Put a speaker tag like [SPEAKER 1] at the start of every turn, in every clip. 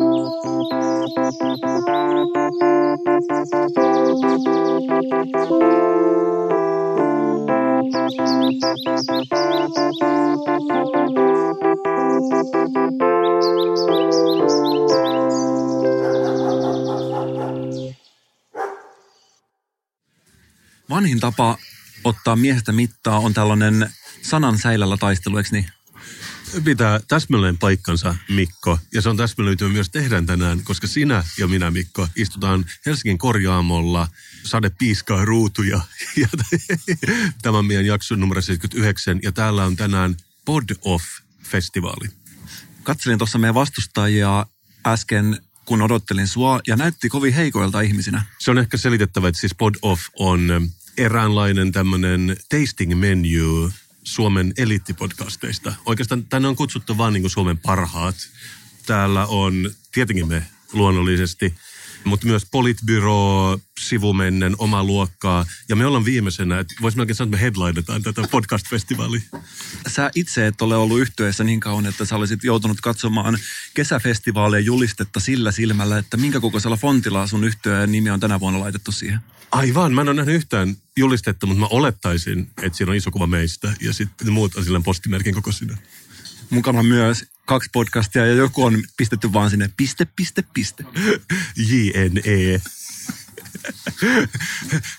[SPEAKER 1] Vanhin tapa ottaa miehestä mittaa on tällainen sanan säilällä taistelu, eikö niin?
[SPEAKER 2] Pitää täsmälleen paikkansa, Mikko. Ja se on täsmällyytyä myös tehdään tänään, koska sinä ja minä, Mikko, istutaan Helsingin korjaamolla, sade piiskaa ruutuja. Ja tämä on meidän jakson numero 79. Ja täällä on tänään Pod Off-festivaali.
[SPEAKER 1] Katselin tuossa meidän vastustajia äsken, kun odottelin sua, ja näytti kovin heikoilta ihmisinä.
[SPEAKER 2] Se on ehkä selitettävä, että siis Pod Off on eräänlainen tämmöinen tasting menu Suomen eliittipodcasteista. Oikeastaan tänne on kutsuttu vain niin Suomen parhaat. Täällä on tietenkin me luonnollisesti, mutta myös Politbyro, sivumennen, oma luokkaa. Ja me ollaan viimeisenä, että voisi melkein sanoa, että me headlinetaan tätä podcast-festivaalia.
[SPEAKER 1] Sä itse et ole ollut yhtyeessä niin kauan, että sä olisit joutunut katsomaan kesäfestivaalia julistetta sillä silmällä, että minkä kokoisella fontilla sun yhtyeen nimi on tänä vuonna laitettu siihen.
[SPEAKER 2] Aivan, mä en ole nähnyt yhtään julistetta, mutta mä olettaisin, että siinä on iso kuva meistä ja sitten muut on sillä postimerkin kokoisina.
[SPEAKER 1] Mukana myös kaksi podcastia ja joku on pistetty vaan sinne piste, piste, piste.
[SPEAKER 2] JNE.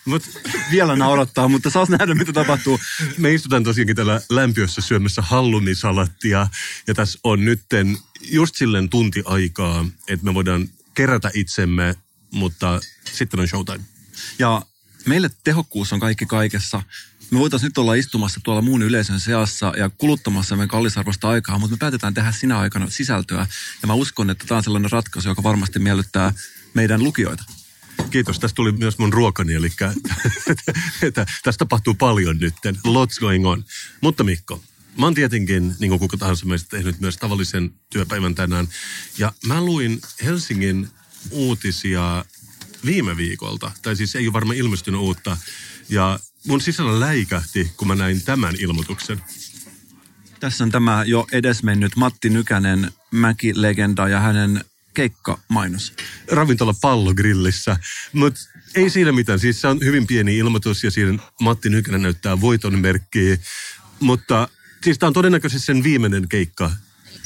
[SPEAKER 1] Mut, Vielä naurattaa, mutta saas nähdä, mitä tapahtuu.
[SPEAKER 2] Me istutaan tosiaankin täällä lämpiössä syömässä hallumisalattia. Ja tässä on nytten just silleen tunti aikaa, että me voidaan kerätä itsemme, mutta sitten on showtime.
[SPEAKER 1] Ja meille tehokkuus on kaikki kaikessa. Me voitaisiin nyt olla istumassa tuolla muun yleisön seassa ja kuluttamassa meidän kallisarvoista aikaa, mutta me päätetään tehdä sinä aikana sisältöä. Ja mä uskon, että tämä on sellainen ratkaisu, joka varmasti miellyttää meidän lukijoita.
[SPEAKER 2] Kiitos. Tästä tuli myös mun ruokani, eli tästä tapahtuu paljon nyt. Lots going on. Mutta Mikko, mä oon tietenkin, niin kuin kuka tahansa meistä, tehnyt myös tavallisen työpäivän tänään. Ja mä luin Helsingin uutisia viime viikolta. Tai siis ei ole varmaan ilmestynyt uutta. Ja mun sisällä läikähti, kun mä näin tämän ilmoituksen.
[SPEAKER 1] Tässä on tämä jo edesmennyt Matti Nykänen, Mäki-legenda ja hänen keikkamainos.
[SPEAKER 2] Ravintola Pallogrillissä. Mutta ei siinä mitään. Siis se on hyvin pieni ilmoitus ja siinä Matti Nykänen näyttää voiton merkkiä. Mutta siis tämä on todennäköisesti sen viimeinen keikka,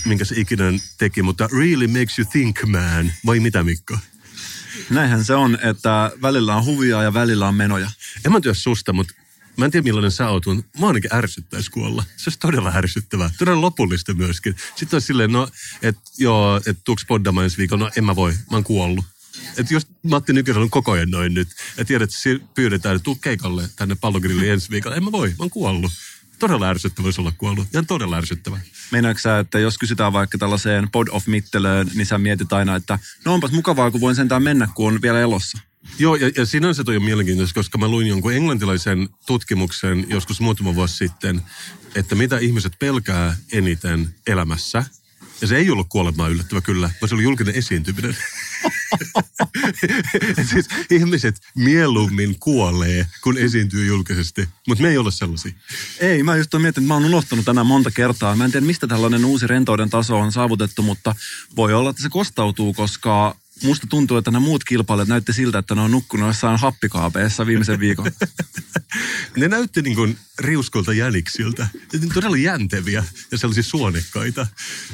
[SPEAKER 2] minkä se ikinä teki. Mutta really makes you think, man. Vai mitä, Mikko?
[SPEAKER 1] Näinhän se on, että välillä on huvia ja välillä on menoja.
[SPEAKER 2] En mä työ susta, mutta Mä en tiedä millainen sä oot, mutta mä ainakin ärsyttäisi kuolla. Se olisi todella ärsyttävää. Todella lopullista myöskin. Sitten olisi silleen, no, että joo, että tuuks poddamaan ensi viikolla? No en mä voi, mä oon kuollut. Että jos Matti Nykänen on koko ajan noin nyt, ja tiedät, että pyydetään, että tuu keikalle tänne pallogrilliin ensi viikolla. En mä voi, mä oon kuollut todella ärsyttävä olisi olla kuollut. Ihan todella ärsyttävä.
[SPEAKER 1] Meinaatko sä, että jos kysytään vaikka tällaiseen pod of mittelöön, niin sä mietit aina, että no onpas mukavaa, kun voin sentään mennä, kun on vielä elossa.
[SPEAKER 2] Joo, ja, ja sinänsä toi on mielenkiintoista, koska mä luin jonkun englantilaisen tutkimuksen joskus muutama vuosi sitten, että mitä ihmiset pelkää eniten elämässä. Ja se ei ollut kuolemaa yllättävä kyllä, vaan se oli julkinen esiintyminen. siis ihmiset mieluummin kuolee, kun esiintyy julkisesti. Mutta me ei ole sellaisia.
[SPEAKER 1] Ei, mä just oon miettinyt, mä oon unohtanut tänään monta kertaa. Mä en tiedä, mistä tällainen uusi rentouden taso on saavutettu, mutta voi olla, että se kostautuu, koska musta tuntuu, että nämä muut kilpailijat näytti siltä, että ne on nukkunut jossain happikaapeessa viimeisen viikon.
[SPEAKER 2] ne näytti niin kuin riuskolta jäniksiltä. Todella jänteviä ja sellaisia suonekkaita.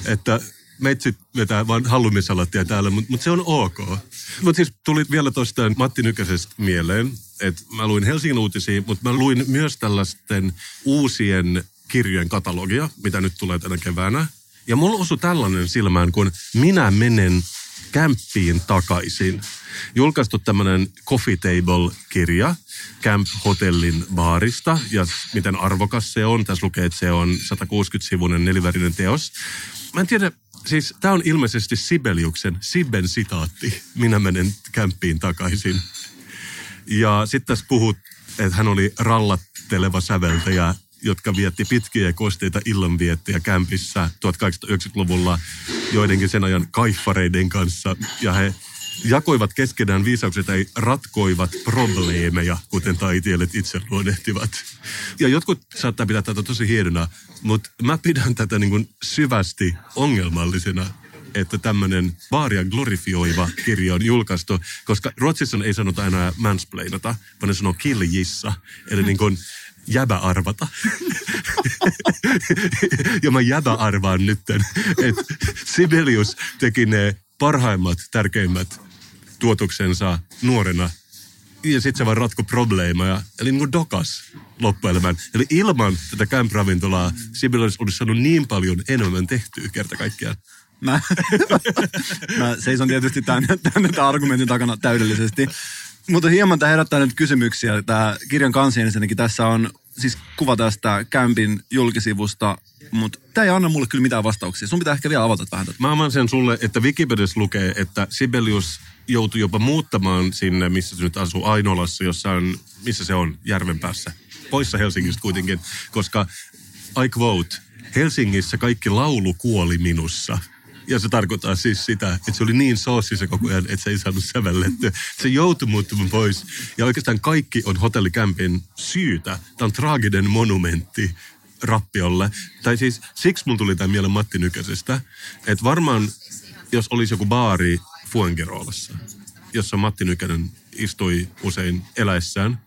[SPEAKER 2] Että meitsit vetää vaan hallumisalattia täällä, mutta mut se on ok. Mutta siis tuli vielä tuosta Matti Nykäsestä mieleen, että mä luin Helsingin uutisia, mutta mä luin myös tällaisten uusien kirjojen katalogia, mitä nyt tulee tänä keväänä. Ja mulla osui tällainen silmään, kun minä menen kämppiin takaisin. Julkaistu tämmöinen Coffee Table-kirja Camp Hotellin baarista ja miten arvokas se on. Tässä lukee, että se on 160-sivuinen nelivärinen teos. Mä en tiedä, siis tämä on ilmeisesti Sibeliuksen, Sibben sitaatti. Minä menen kämppiin takaisin. Ja sitten tässä puhut, että hän oli rallatteleva säveltäjä jotka vietti pitkiä ja kosteita illanviettiä kämpissä 1890-luvulla joidenkin sen ajan kaiffareiden kanssa. Ja he jakoivat keskenään viisaukset tai ratkoivat probleemeja, kuten taiteilijat itse luonnehtivat. Ja jotkut saattaa pitää tätä tosi hienona, mutta mä pidän tätä niin kuin syvästi ongelmallisena että tämmöinen baaria glorifioiva kirja on julkaistu, koska Ruotsissa ei sanota enää mansplainata, vaan ne sanoo killjissa, eli niin kuin jäbä arvata. ja mä jäbä arvaan nytten, että Sibelius teki ne parhaimmat, tärkeimmät tuotuksensa nuorena ja sitten se vaan ratko probleemeja. Eli niin kuin dokas loppuelämän. Eli ilman tätä camp-ravintolaa Sibelius olisi saanut niin paljon enemmän tehtyä kerta kaikkiaan.
[SPEAKER 1] Mä, mä seison tietysti tämän, tämän, tämän argumentin takana täydellisesti. Mutta hieman tämä herättää nyt kysymyksiä. Tämä kirjan kansi ensinnäkin tässä on siis kuva tästä Campin julkisivusta, mutta tämä ei anna mulle kyllä mitään vastauksia. Sun pitää ehkä vielä avata vähän tätä.
[SPEAKER 2] Mä avaan sen sulle, että Wikipediassa lukee, että Sibelius joutui jopa muuttamaan sinne, missä se nyt asuu Ainolassa, jossa on, missä se on, järven päässä. Poissa Helsingistä kuitenkin, koska I quote, Helsingissä kaikki laulu kuoli minussa. Ja se tarkoittaa siis sitä, että se oli niin soossissa koko ajan, että se ei saanut sävellettyä. Se joutui muuttumaan pois. Ja oikeastaan kaikki on hotellikämpin syytä. Tämä on traaginen monumentti rappiolle. Tai siis siksi mulla tuli tämä mieleen Matti Nykäsestä. Että varmaan, jos olisi joku baari Fuengerolassa, jossa Matti Nykänen istui usein eläessään,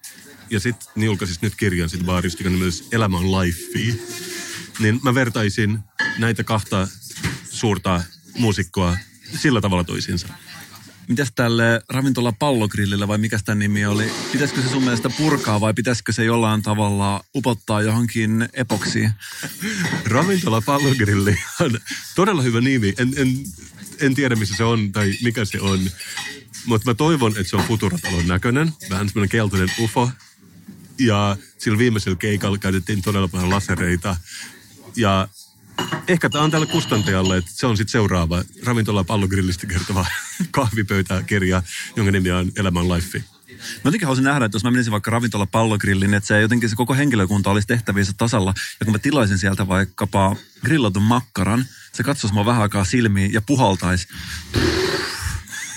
[SPEAKER 2] ja sitten julkaisis nyt kirjan sit baarista, joka myös Elämä on life niin mä vertaisin näitä kahta suurta muusikkoa sillä tavalla toisiinsa.
[SPEAKER 1] Mitäs tälle ravintola pallogrillille vai mikä tämä nimi oli? Pitäisikö se sun mielestä purkaa vai pitäisikö se jollain tavalla upottaa johonkin epoksiin?
[SPEAKER 2] ravintola pallogrilli on todella hyvä nimi. En, en, en tiedä missä se on tai mikä se on, mutta mä toivon, että se on Futuratalon näköinen. Vähän semmoinen keltainen ufo. Ja sillä viimeisellä keikalla käytettiin todella paljon lasereita. Ja ehkä tämä on tälle kustantajalle, että se on sitten seuraava ravintola pallogrillistä kertova kahvipöytäkirja, jonka nimi on Elämän Life.
[SPEAKER 1] Mä jotenkin haluaisin nähdä, että jos mä menisin vaikka ravintola pallogrillin, että se jotenkin se koko henkilökunta olisi tehtävissä tasalla. Ja kun mä tilaisin sieltä vaikkapa grillatun makkaran, se katsoisi mua vähän aikaa silmiin ja puhaltaisi.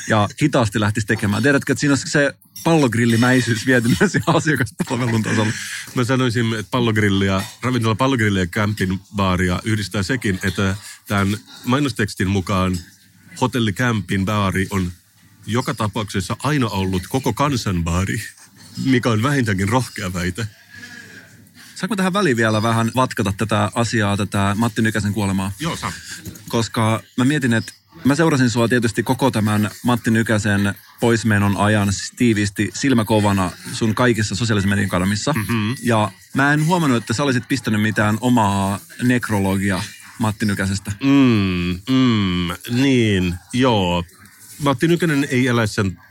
[SPEAKER 1] Ja hitaasti lähtisi tekemään. Tiedätkö, että siinä on se pallogrillimäisyys viety myös asiakaspalvelun tasolla.
[SPEAKER 2] Mä sanoisin, että pallogrilli ja ravintola pallogrilli ja campin baaria yhdistää sekin, että tämän mainostekstin mukaan hotelli campin baari on joka tapauksessa aina ollut koko kansanbaari, mikä on vähintäänkin rohkea väite.
[SPEAKER 1] Saanko tähän väliin vielä vähän vatkata tätä asiaa, tätä Matti Nykäsen kuolemaa?
[SPEAKER 2] Joo, saa.
[SPEAKER 1] Koska mä mietin, että mä seurasin sua tietysti koko tämän Matti Nykäsen poismenon ajan siis tiiviisti silmäkovana sun kaikissa sosiaalisen median kanavissa. Mm-hmm. Ja mä en huomannut, että sä olisit pistänyt mitään omaa nekrologia Matti Nykäsestä.
[SPEAKER 2] Mm, mm, niin, joo. Matti Nykänen ei eläissään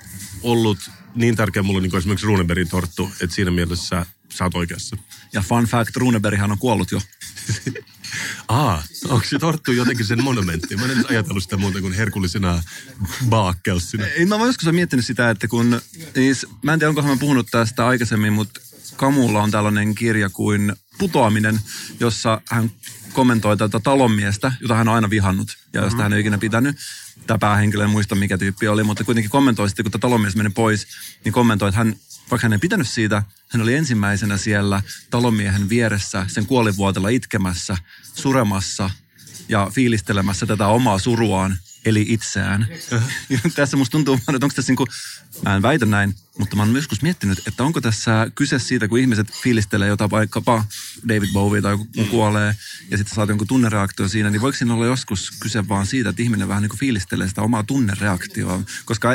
[SPEAKER 2] ollut niin tärkeä mulle niin kuin esimerkiksi Runebergin torttu, että siinä mielessä sä oot oikeassa.
[SPEAKER 1] Ja fun fact, Runeberghan on kuollut jo.
[SPEAKER 2] Aa, onko se torttu jotenkin sen monumentti? Mä en edes ajatellut sitä muuta kuin herkullisena baakkelsina.
[SPEAKER 1] Ei, mä oon joskus miettinyt sitä, että kun, siis, mä en tiedä onkohan mä puhunut tästä aikaisemmin, mutta Kamulla on tällainen kirja kuin Putoaminen, jossa hän kommentoi tätä talonmiestä, jota hän on aina vihannut ja josta mm-hmm. hän ei ikinä pitänyt. Tämä päähenkilö en muista mikä tyyppi oli, mutta kuitenkin kommentoi sitten, kun tämä talonmies meni pois, niin kommentoi, että hän, vaikka hän ei pitänyt siitä, hän oli ensimmäisenä siellä talonmiehen vieressä sen kuolivuotella itkemässä, suremassa ja fiilistelemässä tätä omaa suruaan, eli itseään. tässä musta tuntuu, että onko tässä niin kuin, mä en väitä näin, mutta mä oon joskus miettinyt, että onko tässä kyse siitä, kun ihmiset fiilistelee jotain vaikkapa David Bowie tai joku mm. kuolee ja sitten saat jonkun tunnereaktio siinä, niin voiko siinä olla joskus kyse vaan siitä, että ihminen vähän niin kuin fiilistelee sitä omaa tunnereaktioa? Koska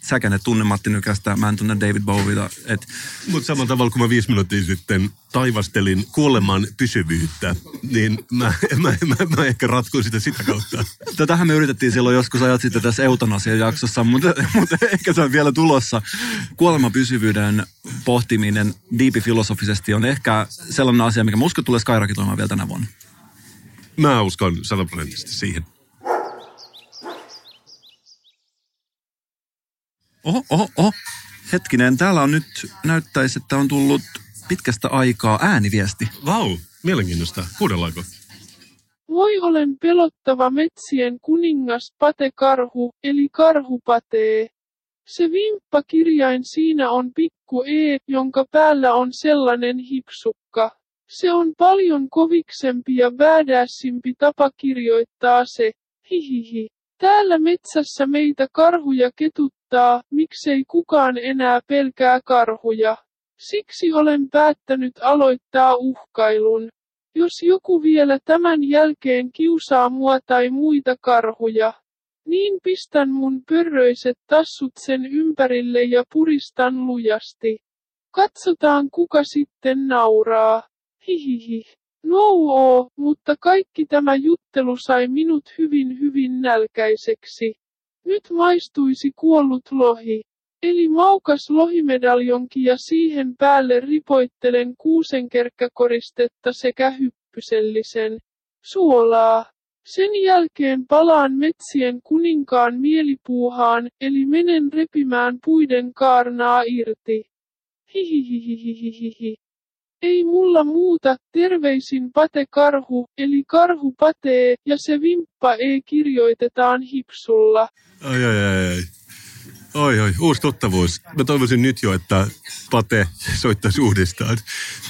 [SPEAKER 1] säkään et tunne Matti Nykästä, mä en tunne David Bowieta. Et...
[SPEAKER 2] Mutta samalla tavalla kuin mä viisi minuuttia sitten taivastelin kuoleman pysyvyyttä, niin mä, mä, mä, mä ehkä ratkoin sitä sitä kautta.
[SPEAKER 1] Tätähän me yritettiin silloin joskus ajat sitten tässä eutanasian jaksossa, mutta, mutta ehkä se on vielä tulossa kuolemapysyvyyden pohtiminen diipifilosofisesti on ehkä sellainen asia, mikä musko tulee skyrakitoimaan vielä tänä vuonna.
[SPEAKER 2] Mä uskon sataprosenttisesti siihen.
[SPEAKER 1] Oho, oho, oho. Hetkinen, täällä on nyt, näyttäisi, että on tullut pitkästä aikaa ääniviesti.
[SPEAKER 2] Vau, wow, mielenkiintoista. Kuudellaanko?
[SPEAKER 3] Voi olen pelottava metsien kuningas Pate Karhu, eli Karhupatee. Se vimppakirjain siinä on pikku e, jonka päällä on sellainen hipsukka. Se on paljon koviksempi ja badaassimpi tapa kirjoittaa se, hihihi. Täällä metsässä meitä karhuja ketuttaa, miksei kukaan enää pelkää karhuja. Siksi olen päättänyt aloittaa uhkailun. Jos joku vielä tämän jälkeen kiusaa mua tai muita karhuja, niin pistän mun pörröiset tassut sen ympärille ja puristan lujasti. Katsotaan kuka sitten nauraa. Hihihi. No oo, mutta kaikki tämä juttelu sai minut hyvin hyvin nälkäiseksi. Nyt maistuisi kuollut lohi. Eli maukas lohimedaljonki ja siihen päälle ripoittelen kuusenkerkkäkoristetta sekä hyppysellisen suolaa. Sen jälkeen palaan metsien kuninkaan mielipuuhaan, eli menen repimään puiden kaarnaa irti. Hihihihihihihi. Ei mulla muuta, terveisin Pate Karhu, eli Karhu Patee, ja se vimppa ei kirjoitetaan hipsulla.
[SPEAKER 2] Ai, ai, ai, ai. Oi, oi, uusi tuttavuus. Mä toivoisin nyt jo, että Pate soittaisi uudestaan.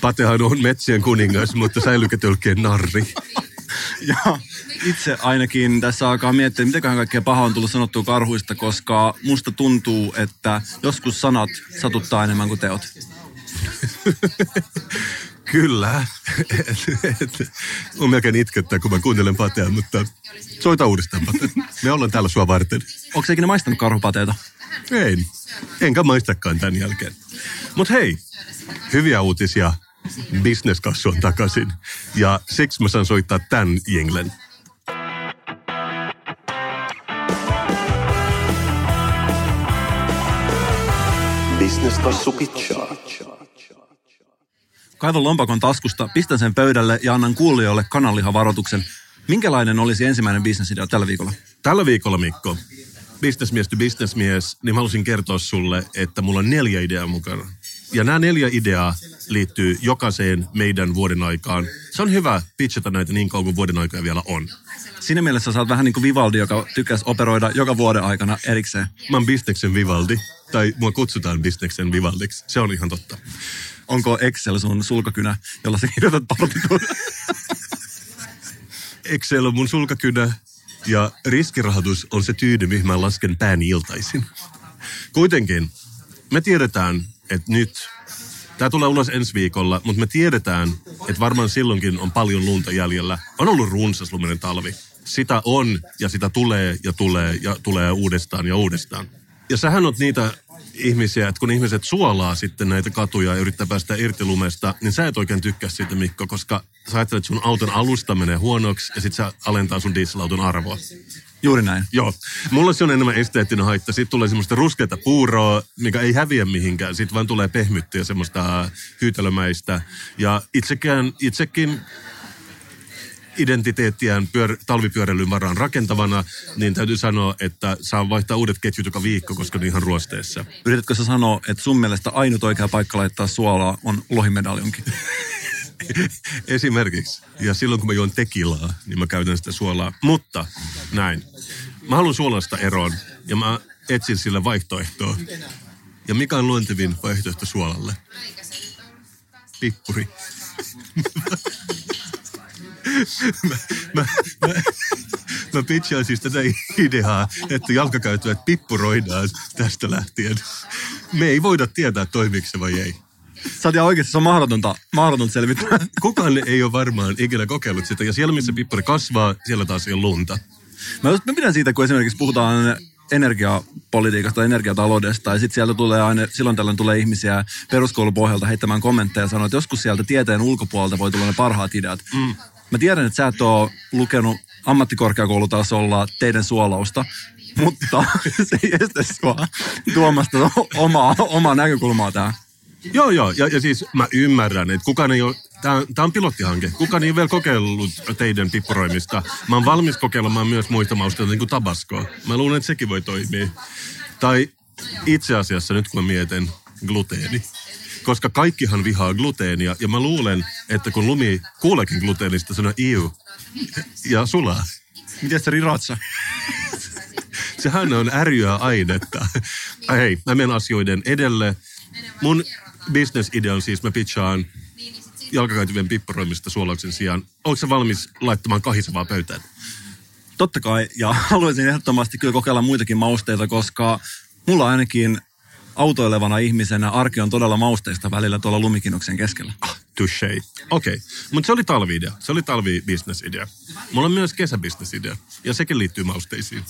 [SPEAKER 2] Patehan on metsien kuningas, mutta säilyketölkkien narri.
[SPEAKER 1] Ja itse ainakin tässä alkaa miettiä, mitä kaikkea paha on tullut sanottua karhuista, koska musta tuntuu, että joskus sanat satuttaa enemmän kuin teot.
[SPEAKER 2] Kyllä. Mun melkein itkettää, kun mä kuuntelen Patea, mutta soita uudestaan Pate. Me ollaan täällä sua varten.
[SPEAKER 1] Onko ikinä maistanut karhupateita?
[SPEAKER 2] Ei. Enkä maistakaan tämän jälkeen. Mut hei, hyviä uutisia. Businesskassu on takaisin. Ja siksi mä saan soittaa tämän jinglen.
[SPEAKER 4] Pitchaa.
[SPEAKER 1] Kaivan lompakon taskusta, pistän sen pöydälle ja annan kuulijoille kananlihavaroituksen. Minkälainen olisi ensimmäinen bisnesidea tällä viikolla?
[SPEAKER 2] Tällä viikolla, Mikko, businessmies to businessmies, niin mä haluaisin kertoa sulle, että mulla on neljä ideaa mukana. Ja nämä neljä ideaa liittyy jokaiseen meidän vuoden aikaan. Se on hyvä pitchata näitä niin kauan kuin vuoden aikaa vielä on.
[SPEAKER 1] Siinä mielessä sä oot vähän niin kuin Vivaldi, joka tykkäisi operoida joka vuoden aikana erikseen.
[SPEAKER 2] Mä oon bisneksen Vivaldi, tai mua kutsutaan bisneksen Vivaldiksi. Se on ihan totta.
[SPEAKER 1] Onko Excel sun sulkakynä, jolla sä kirjoitat partituun?
[SPEAKER 2] Excel on mun sulkakynä ja riskirahoitus on se tyydy, mihin mä lasken pääni iltaisin. Kuitenkin me tiedetään, että nyt, tämä tulee ulos ensi viikolla, mutta me tiedetään, että varmaan silloinkin on paljon lunta jäljellä. On ollut runsas luminen talvi. Sitä on ja sitä tulee ja tulee ja tulee uudestaan ja uudestaan. Ja sähän on niitä ihmisiä, että kun ihmiset suolaa sitten näitä katuja ja yrittää päästä irti lumesta, niin sä et oikein tykkää siitä, Mikko, koska sä ajattelet, että sun auton alusta menee huonoksi ja sitten se alentaa sun dieselauton arvoa.
[SPEAKER 1] Juuri näin.
[SPEAKER 2] Joo. Mulla se on enemmän esteettinen haitta. Sitten tulee semmoista ruskeata puuroa, mikä ei häviä mihinkään. Sitten vaan tulee pehmyttä ja semmoista hyytelömäistä. Ja itsekään, itsekin identiteettiään pyör, talvipyöräilyn varaan rakentavana, niin täytyy sanoa, että saa vaihtaa uudet ketjut joka viikko, koska ne ihan ruosteessa.
[SPEAKER 1] Yritätkö sä sanoa, että sun mielestä ainut oikea paikka laittaa suolaa on lohimedaljonki?
[SPEAKER 2] Esimerkiksi. Ja silloin kun mä juon tekilaa, niin mä käytän sitä suolaa. Mutta näin. Mä haluan suolasta eroon ja mä etsin sille vaihtoehtoa. Ja mikä on luontevin vaihtoehto suolalle? Pippuri. mä, mä, mä, mä pitchaan siis tätä ideaa, että jalkakäyttävät pippuroidaan tästä lähtien. Me ei voida tietää, toimiiko se vai ei.
[SPEAKER 1] Sä oot ihan oikeasti, se on mahdotonta, mahdotonta selvittää.
[SPEAKER 2] Kukaan ei ole varmaan ikinä kokeillut sitä. Ja siellä, missä pippuri kasvaa, siellä taas ei ole lunta.
[SPEAKER 1] Mä, mä pidän siitä, kun esimerkiksi puhutaan energiapolitiikasta, energiataloudesta, ja sitten sieltä tulee aina, silloin tällöin tulee ihmisiä peruskoulupohjalta heittämään kommentteja ja sanoo, että joskus sieltä tieteen ulkopuolelta voi tulla ne parhaat ideat. Mm. Mä tiedän, että sä et ole lukenut ammattikorkeakoulutasolla teidän suolausta, mutta se ei estä sua tuomasta omaa, omaa näkökulmaa tähän.
[SPEAKER 2] Joo, joo. Ja, ja siis mä ymmärrän, että kukaan ei ole, tää on pilottihanke. Kukaan ei ole vielä kokeillut teidän pippuroimista. Mä oon valmis kokeilemaan myös muista mausteita, niin kuin tabaskoa. Mä luulen, että sekin voi toimia. Tai itse asiassa nyt kun mä mietin, gluteeni. Koska kaikkihan vihaa gluteenia. Ja mä luulen, että kun Lumi kuuleekin gluteenista, sanoo iu. Ja sulaa.
[SPEAKER 1] Miten se riratsa?
[SPEAKER 2] Sehän on ärjyä ainetta. Ai hei, mä menen asioiden edelle. Mun business-idea on siis, mä pitchaan jalkakäytyvien pippuroimista suolauksen sijaan. Onko se valmis laittamaan kahisevaa pöytään?
[SPEAKER 1] Totta kai, ja haluaisin ehdottomasti kyllä kokeilla muitakin mausteita, koska mulla ainakin autoilevana ihmisenä arki on todella mausteista välillä tuolla lumikinnoksen keskellä.
[SPEAKER 2] Touché. Okei, okay. mutta se oli talvi-idea. Se oli talvi-business-idea. Mulla on myös kesäbisnesidea, ja sekin liittyy mausteisiin.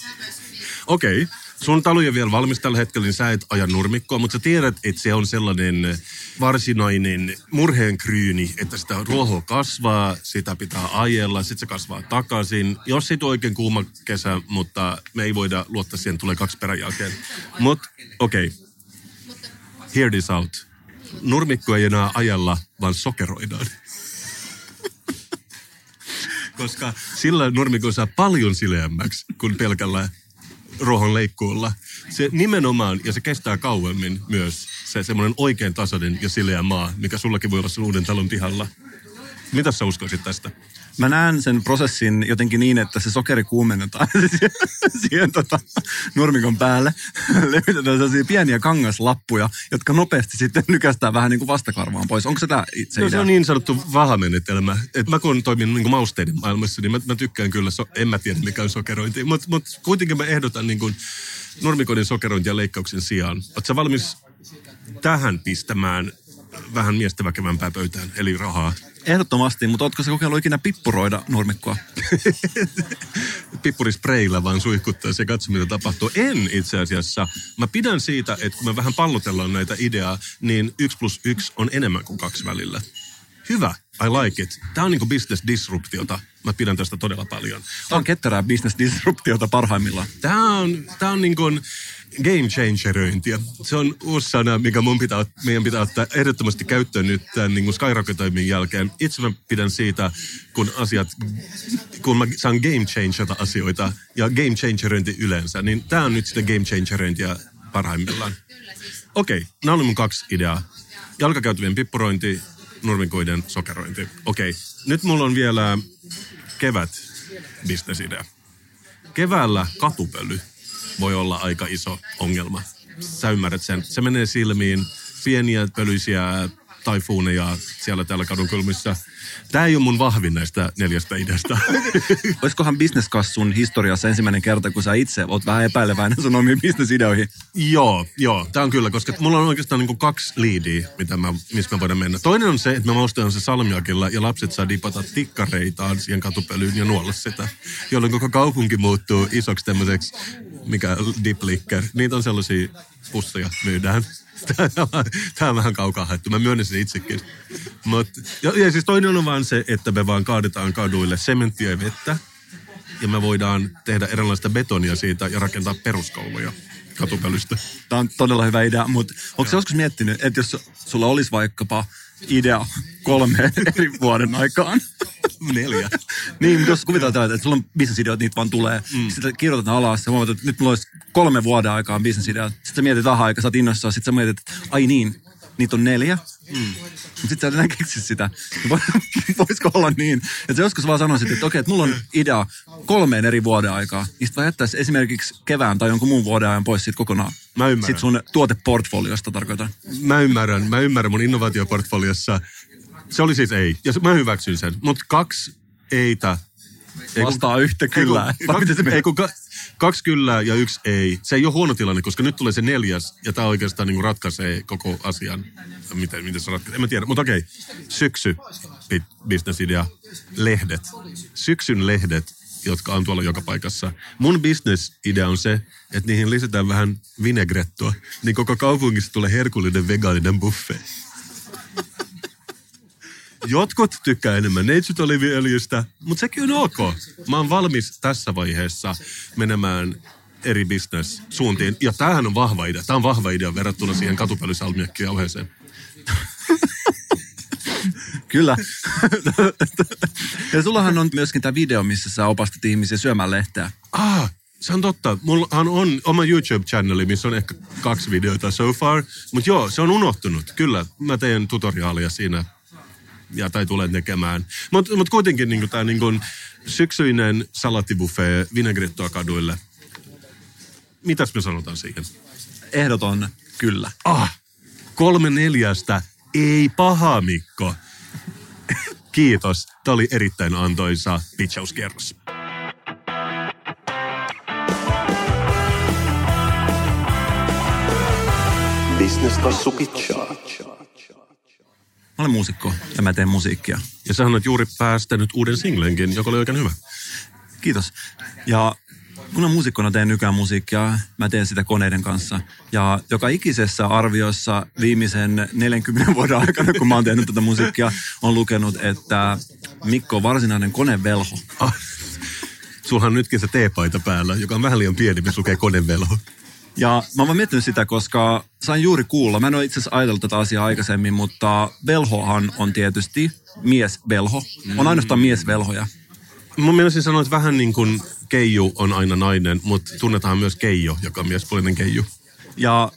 [SPEAKER 2] Okei, okay. sun talo ei ole vielä valmis tällä hetkellä, niin sä et aja nurmikkoa, mutta sä tiedät, että se on sellainen varsinainen murheenkryyni, että sitä ruohoa kasvaa, sitä pitää ajella, sitten se kasvaa takaisin. Jos on oikein kuuma kesä, mutta me ei voida luottaa siihen, tulee kaksi perän jälkeen. Mutta okei, okay. hear this out. Nurmikko ei enää ajella, vaan sokeroidaan. Koska sillä nurmikko saa paljon sileämmäksi kuin pelkällä ruohon leikkuulla. Se nimenomaan, ja se kestää kauemmin myös, se semmoinen oikein tasainen ja sileä maa, mikä sullakin voi olla sun uuden talon pihalla. Mitä sä uskoisit tästä?
[SPEAKER 1] Mä näen sen prosessin jotenkin niin, että se sokeri kuumennetaan siihen, siihen tota, nurmikon päälle. Levitetään sellaisia pieniä kangaslappuja, jotka nopeasti sitten nykästää vähän niin kuin vastakarvaan pois. Onko se tämä se
[SPEAKER 2] No,
[SPEAKER 1] idea?
[SPEAKER 2] se on niin sanottu vahamenetelmä. Et mä kun toimin niin mausteiden maailmassa, niin mä, mä tykkään kyllä, so, en mä tiedä mikä on sokerointi. Mutta mut kuitenkin mä ehdotan niin kuin nurmikoiden sokerointia leikkauksen sijaan. Oletko valmis tähän pistämään vähän miestä väkevämpää pöytään, eli rahaa?
[SPEAKER 1] Ehdottomasti, mutta ootko sä kokeillut ikinä pippuroida nurmikkoa?
[SPEAKER 2] pippurispreillä vaan suihkuttaa ja katso, mitä tapahtuu. En itse asiassa. Mä pidän siitä, että kun me vähän pallotellaan näitä ideaa, niin yksi plus yksi on enemmän kuin kaksi välillä. Hyvä. I like it. Tämä on niinku business disruptiota. Mä pidän tästä todella paljon.
[SPEAKER 1] Tämä on ketterää business disruptiota parhaimmillaan.
[SPEAKER 2] Tämä on, tää on niin kuin game changeröintiä. Se on uusi sana, mikä mun pitää, meidän pitää ottaa ehdottomasti käyttöön nyt tämän niin kuin skyrocketoimin jälkeen. Itse mä pidän siitä, kun asiat, kun mä saan game changerata asioita ja game changeröinti yleensä, niin tämä on nyt sitä game changeröintiä parhaimmillaan. Okei, okay, nämä oli mun kaksi ideaa. Jalkakäytävien pippurointi, nurmikoiden sokerointi. Okei, okay, nyt mulla on vielä kevät bisnesidea. Keväällä katupöly voi olla aika iso ongelma. Sä ymmärrät sen. Se menee silmiin, pieniä pölyisiä taifuuneja siellä täällä kadun kulmissa. Tämä ei ole mun vahvin näistä neljästä ideasta.
[SPEAKER 1] Olisikohan businesskassun historiassa ensimmäinen kerta, kun sä itse oot vähän epäileväinen sun omiin businessideoihin?
[SPEAKER 2] joo, joo. Tämä on kyllä, koska mulla on oikeastaan niin kaksi liidiä, mitä mä, missä mä voidaan mennä. Toinen on se, että mä maustetaan se salmiakilla ja lapset saa dipata tikkareitaan siihen katupölyyn ja nuolla sitä. Jolloin koko kaupunki muuttuu isoksi tämmöiseksi, mikä dip liquor. Niitä on sellaisia pusseja myydään. Tämä on vähän kaukaa haettu. Mä myönnän sen itsekin. Mut, ja, ja siis toinen on vaan se, että me vaan kaadetaan kaduille sementtiä ja vettä. Ja me voidaan tehdä erilaista betonia siitä ja rakentaa peruskouluja katupölystä.
[SPEAKER 1] Tämä on todella hyvä idea, mutta onko se joskus miettinyt, että jos sulla olisi vaikkapa idea kolme eri vuoden aikaan,
[SPEAKER 2] Neljä.
[SPEAKER 1] niin, mutta jos kuvitellaan tällä, että sulla on business-ideot, niitä vaan tulee. Mm. Sitten kirjoitetaan alas ja huomaat, että nyt mulla olisi kolme vuoden aikaa business-ideot. Sitten sä mietit aha aika, sä oot innoissaan. Sitten sä mietit, että ai niin, niitä on neljä. Mm. Mutta sitten sä enää keksi sitä. Voi- Voisiko olla niin, että sä joskus vaan sanoisit, että okei, että mulla on idea kolmeen eri vuoden aikaa. Niin sitten jättäisi esimerkiksi kevään tai jonkun muun vuoden ajan pois siitä kokonaan.
[SPEAKER 2] Mä ymmärrän.
[SPEAKER 1] Sitten sun tuoteportfoliosta tarkoitan.
[SPEAKER 2] Mä ymmärrän, mä ymmärrän mun innovaatioportfoliossa. Se oli siis ei. Ja mä hyväksyn sen. Mutta kaksi eitä. Ei kun-
[SPEAKER 1] Vastaa yhtä kyllä.
[SPEAKER 2] Ei kun, kaksi, ei kun ka, kaksi kyllä ja yksi ei. Se ei ole huono tilanne, koska nyt tulee se neljäs. Ja tämä oikeastaan niin ratkaisee koko asian. Miten, miten se ratkaisee? En mä tiedä. Mutta okei. Syksy. bi- Business-idea. Lehdet. Syksyn lehdet jotka on tuolla joka paikassa. Mun business-idea on se, että niihin lisätään vähän vinegrettoa, niin koko kaupungista tulee herkullinen vegaaninen buffet. Jotkut tykkää enemmän neitsytoliviöljystä, mutta sekin on ok. Mä oon valmis tässä vaiheessa menemään eri business-suuntiin. Ja tämähän on vahva idea. Tämä on vahva idea verrattuna siihen katupölysalmiakkijauheeseen.
[SPEAKER 1] Kyllä. ja sullahan on myöskin tämä video, missä sä opastat ihmisiä syömään lehteä.
[SPEAKER 2] Ah, se on totta. Mullahan on oma YouTube-channeli, missä on ehkä kaksi videota so far. Mutta joo, se on unohtunut. Kyllä, mä teen tutoriaalia siinä ja, tai tulen tekemään. Mutta mut kuitenkin niin tämä niin syksyinen salattibuffet vinegrettoa kaduille. Mitäs me sanotaan siihen?
[SPEAKER 1] Ehdoton kyllä.
[SPEAKER 2] Ah, kolme neljästä. Ei paha, Mikko. Kiitos. Tämä oli erittäin antoisa pitchauskierros.
[SPEAKER 4] Business Class Sukitsaa.
[SPEAKER 1] Mä olen muusikko ja mä teen musiikkia.
[SPEAKER 2] Ja sä olet juuri päästänyt uuden singlenkin, joka oli oikein hyvä.
[SPEAKER 1] Kiitos. Ja kun muusikkona teen nykyään musiikkia, mä teen sitä koneiden kanssa. Ja joka ikisessä arviossa viimeisen 40 vuoden aikana, kun mä oon tehnyt tätä musiikkia, on lukenut, että Mikko on varsinainen konevelho.
[SPEAKER 2] Ah, sulhan on nytkin se teepaita päällä, joka on vähän liian pieni, missä lukee konevelho.
[SPEAKER 1] Ja mä oon miettinyt sitä, koska sain juuri kuulla, mä en ole itse asiassa ajatellut tätä asiaa aikaisemmin, mutta velhohan on tietysti miesvelho. On ainoastaan miesvelhoja.
[SPEAKER 2] Mun mielestä sanoa, että vähän niin kuin Keiju on aina nainen, mutta tunnetaan myös Keijo, joka on miespuolinen Keiju.
[SPEAKER 1] Ja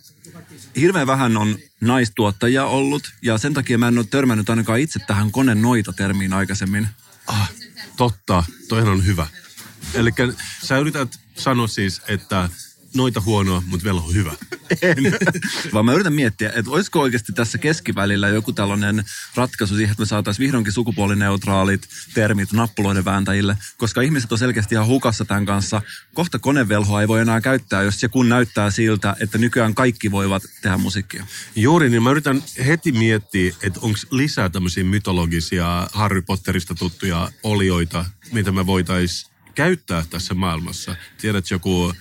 [SPEAKER 1] hirveän vähän on naistuottajia ollut, ja sen takia mä en ole törmännyt ainakaan itse tähän kone noita termiin aikaisemmin.
[SPEAKER 2] Ah, totta, toihan on hyvä. Eli sä yrität sanoa siis, että noita huonoa, mutta velho hyvä.
[SPEAKER 1] Vaan mä yritän miettiä, että olisiko oikeasti tässä keskivälillä joku tällainen ratkaisu siihen, että me saataisiin vihdoinkin sukupuolineutraalit termit nappuloiden vääntäjille, koska ihmiset on selkeästi ihan hukassa tämän kanssa. Kohta konevelhoa ei voi enää käyttää, jos se kun näyttää siltä, että nykyään kaikki voivat tehdä musiikkia.
[SPEAKER 2] Juuri, niin mä yritän heti miettiä, että onko lisää tämmöisiä mytologisia Harry Potterista tuttuja olioita, mitä me voitaisiin käyttää tässä maailmassa. Tiedät joku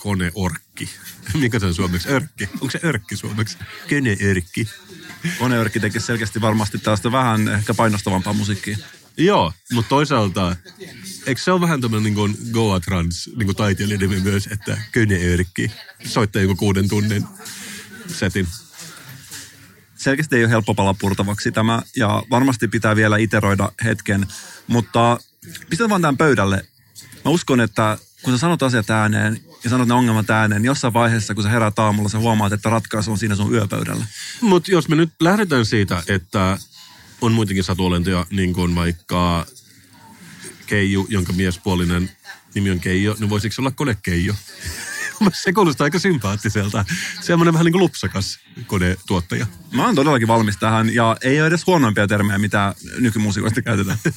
[SPEAKER 2] koneorkki. Mikä se on suomeksi? Örkki. Onko se örkki suomeksi? Koneörkki.
[SPEAKER 1] Koneörkki tekee selkeästi varmasti tällaista vähän ehkä painostavampaa musiikkia.
[SPEAKER 2] Joo, mutta toisaalta, eikö se ole vähän tämmöinen niin kuin Goa Trans niin kuin taiteilijanimi myös, että Köneörkki soittaa joku kuuden tunnin setin.
[SPEAKER 1] Selkeästi ei ole helppo pala purtavaksi tämä, ja varmasti pitää vielä iteroida hetken, mutta pistän vaan tämän pöydälle. Mä uskon, että kun sä sanot asiat ääneen ja sanot ne ongelmat ääneen, niin jossain vaiheessa, kun sä herät aamulla, sä huomaat, että ratkaisu on siinä sun yöpöydällä.
[SPEAKER 2] Mutta jos me nyt lähdetään siitä, että on muitakin satuolentoja, niin kuin vaikka Keiju, jonka miespuolinen nimi on Keijo, niin voisiko se olla konekeijo? se kuulostaa aika sympaattiselta. Semmoinen vähän niin kuin lupsakas konetuottaja.
[SPEAKER 1] Mä oon todellakin valmis tähän, ja ei ole edes huonompia termejä, mitä nykymusiikoista käytetään.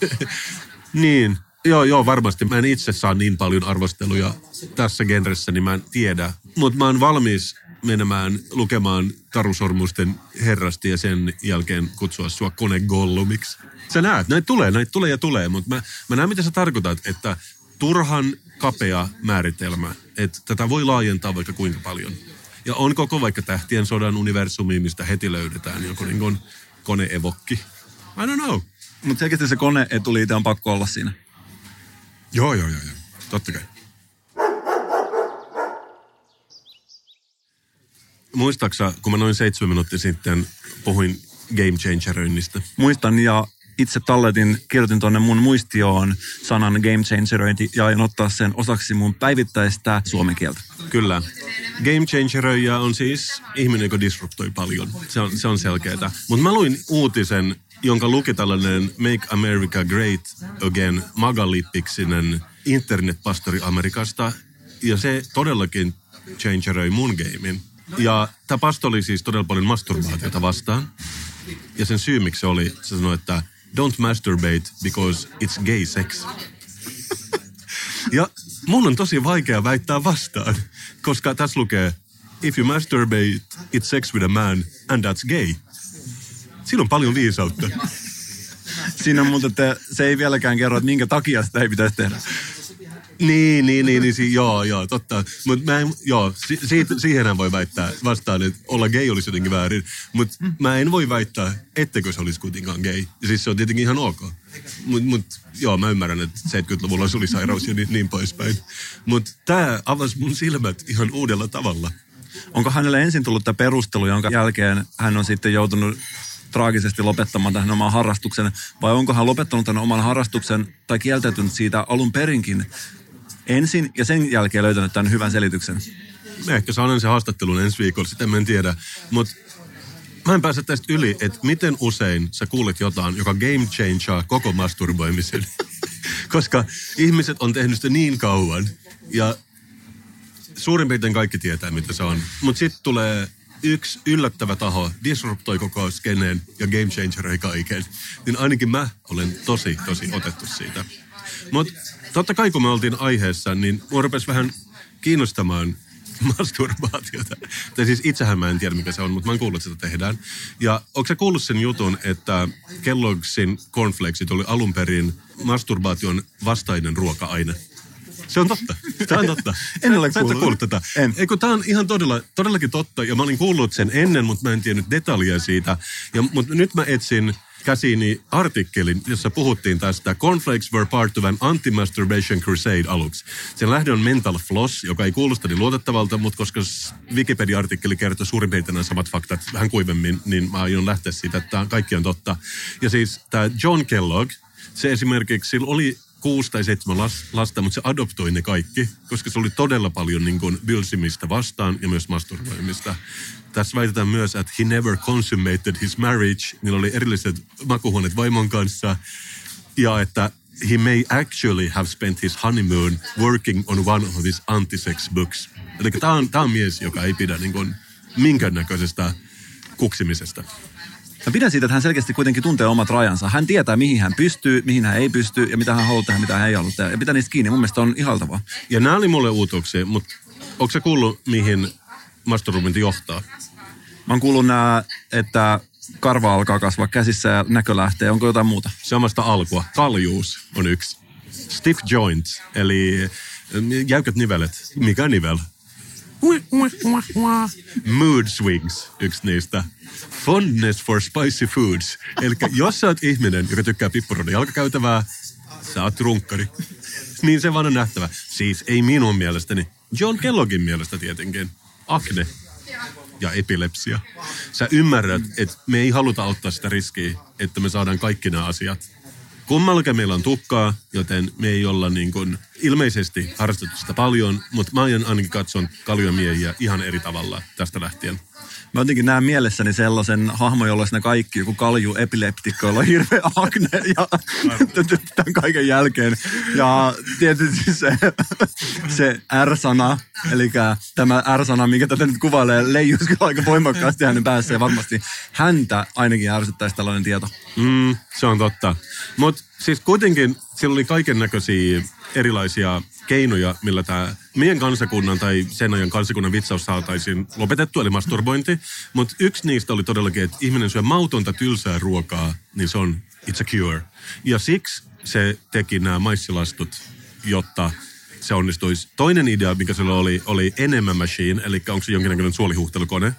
[SPEAKER 2] Niin, joo, joo, varmasti. Mä en itse saa niin paljon arvosteluja tässä genressä, niin mä en tiedä. Mutta mä oon valmis menemään lukemaan Tarusormusten herrasti ja sen jälkeen kutsua sua kone Gollumiksi. Sä näet, näitä tulee, näitä tulee ja tulee, mutta mä, mä näen mitä sä tarkoitat, että turhan kapea määritelmä, että tätä voi laajentaa vaikka kuinka paljon. Ja on koko vaikka tähtien sodan universumiin, mistä heti löydetään joku niin koneevokki. I don't know.
[SPEAKER 1] Mutta selkeästi se kone etuliite on pakko olla siinä.
[SPEAKER 2] Joo, joo, joo, joo. Totta kai. Muistaaksä, kun mä noin seitsemän minuuttia sitten puhuin game changeroinnista?
[SPEAKER 1] Muistan ja itse talletin, kirjoitin tuonne mun muistioon sanan game changerointi ja aion ottaa sen osaksi mun päivittäistä suomen kieltä.
[SPEAKER 2] Kyllä. Game changeroija on siis ihminen, joka disruptoi paljon. Se on, se on selkeää. Mutta mä luin uutisen, jonka luki tällainen Make America Great Again magalipiksinen internetpastori Amerikasta. Ja se todellakin changeroi mun gamein. Ja tämä pasto oli siis todella paljon masturbaatiota vastaan. Ja sen syy, miksi se oli, se sanoi, että don't masturbate because it's gay sex. ja mun on tosi vaikea väittää vastaan, koska tässä lukee, if you masturbate, it's sex with a man and that's gay. Siinä on paljon viisautta.
[SPEAKER 1] Siinä muuten, että se ei vieläkään kerro, että minkä takia sitä ei pitäisi tehdä.
[SPEAKER 2] Niin, niin, niin, niin si, joo, joo, totta. Mutta mä en, joo, si, siitä, siihenhän voi väittää vastaan, että olla gay olisi jotenkin väärin. Mutta mä en voi väittää, ettekö se olisi kuitenkaan gay. Siis se on tietenkin ihan ok. Mutta mut, joo, mä ymmärrän, että 70-luvulla se oli sairaus ja niin, niin poispäin. Mutta tämä avasi mun silmät ihan uudella tavalla.
[SPEAKER 1] Onko hänelle ensin tullut tämä perustelu, jonka jälkeen hän on sitten joutunut traagisesti lopettamaan tähän oman harrastuksen, vai onko hän lopettanut tämän oman harrastuksen tai kieltäytynyt siitä alun perinkin ensin ja sen jälkeen löytänyt tämän hyvän selityksen?
[SPEAKER 2] Mä ehkä saan se haastattelun ensi viikolla, sitä mä en tiedä. Mutta mä en pääse tästä yli, että miten usein sä kuulet jotain, joka game changeaa koko masturboimisen. Koska ihmiset on tehnyt sitä niin kauan ja suurin piirtein kaikki tietää, mitä se on. Mutta sitten tulee yksi yllättävä taho, disruptoi koko skeneen ja game changeroi kaiken. Niin ainakin mä olen tosi, tosi otettu siitä. Mutta totta kai kun me oltiin aiheessa, niin mua vähän kiinnostamaan masturbaatiota. Tai siis itsehän mä en tiedä, mikä se on, mutta mä oon kuullut, että sitä tehdään. Ja onko sä kuullut sen jutun, että Kelloggsin cornflakesit oli alun perin masturbaation vastainen ruoka-aine? Se on totta. Tämä on totta.
[SPEAKER 1] En ole
[SPEAKER 2] Sä et sä
[SPEAKER 1] kuullut.
[SPEAKER 2] kuullut tätä.
[SPEAKER 1] En.
[SPEAKER 2] Eikö tämä on ihan todella, todellakin totta. Ja mä olin kuullut sen ennen, mutta mä en tiennyt detaljeja siitä. Ja, mutta nyt mä etsin käsiini artikkelin, jossa puhuttiin tästä. Cornflakes were part of an anti-masturbation crusade aluksi. Sen lähde on Mental Floss, joka ei kuulosta niin luotettavalta, mutta koska Wikipedia-artikkeli kertoo suurin piirtein nämä samat faktat vähän kuivemmin, niin mä aion lähteä siitä, että kaikki on totta. Ja siis tämä John Kellogg, se esimerkiksi, oli kuusi tai seitsemän las- lasta, mutta se adoptoi ne kaikki, koska se oli todella paljon niin kuin bylsimistä vastaan ja myös masturboimista. Tässä väitetään myös, että he never consummated his marriage. Niillä oli erilliset makuhuoneet vaimon kanssa. Ja että he may actually have spent his honeymoon working on one of his anti-sex books. Eli tämä on, tää on mies, joka ei pidä niin kuin minkäännäköisestä kuksimisesta.
[SPEAKER 1] Mä pidän siitä, että hän selkeästi kuitenkin tuntee omat rajansa. Hän tietää, mihin hän pystyy, mihin hän ei pysty ja mitä hän haluaa tehdä, mitä hän ei halua tehdä. Ja pitää niistä kiinni. Mun mielestä on ihaltavaa.
[SPEAKER 2] Ja nämä oli mulle uutuuksia, mutta onko se kuullut, mihin masturbointi johtaa?
[SPEAKER 1] Mä oon kuullut nää, että karva alkaa kasvaa käsissä ja näkö lähtee. Onko jotain muuta?
[SPEAKER 2] Samasta alkua. Kaljuus on yksi. Stiff joints, eli jäykät nivelet. Mikä nivel? Mood swings, yksi niistä. Fondness for spicy foods. Eli jos sä oot ihminen, joka tykkää pippuroida jalkakäytävää, sä oot runkkari. Niin se vaan on nähtävä. Siis ei minun mielestäni. John Kelloggin mielestä tietenkin. Akne ja epilepsia. Sä ymmärrät, että me ei haluta ottaa sitä riskiä, että me saadaan kaikki nämä asiat. Kummallakin meillä on tukkaa, joten me ei olla niin kuin, ilmeisesti harrastettu sitä paljon, mutta mä aion ainakin katson kaljomiehiä ihan eri tavalla tästä lähtien.
[SPEAKER 1] Mä jotenkin näen mielessäni sellaisen hahmon, jolla olisi ne kaikki, joku kalju epileptikko, jolla on hirveä akne ja tämän kaiken jälkeen. Ja tietysti se, se R-sana, eli tämä R-sana, mikä tätä nyt kuvailee, leijus kyllä aika voimakkaasti hänen päässä ja varmasti häntä ainakin ärsyttäisi tällainen tieto.
[SPEAKER 2] Mm, se on totta. Mutta siis kuitenkin sillä oli kaiken näköisiä erilaisia keinoja, millä tämä meidän kansakunnan tai sen ajan kansakunnan vitsaus saataisiin lopetettua, eli masturbointi. Mutta yksi niistä oli todellakin, että ihminen syö mautonta tylsää ruokaa, niin se on it's a cure. Ja siksi se teki nämä maissilastut, jotta se onnistuisi. Toinen idea, mikä sillä oli, oli enemmän machine, eli onko se jonkinnäköinen suolihuhtelukone,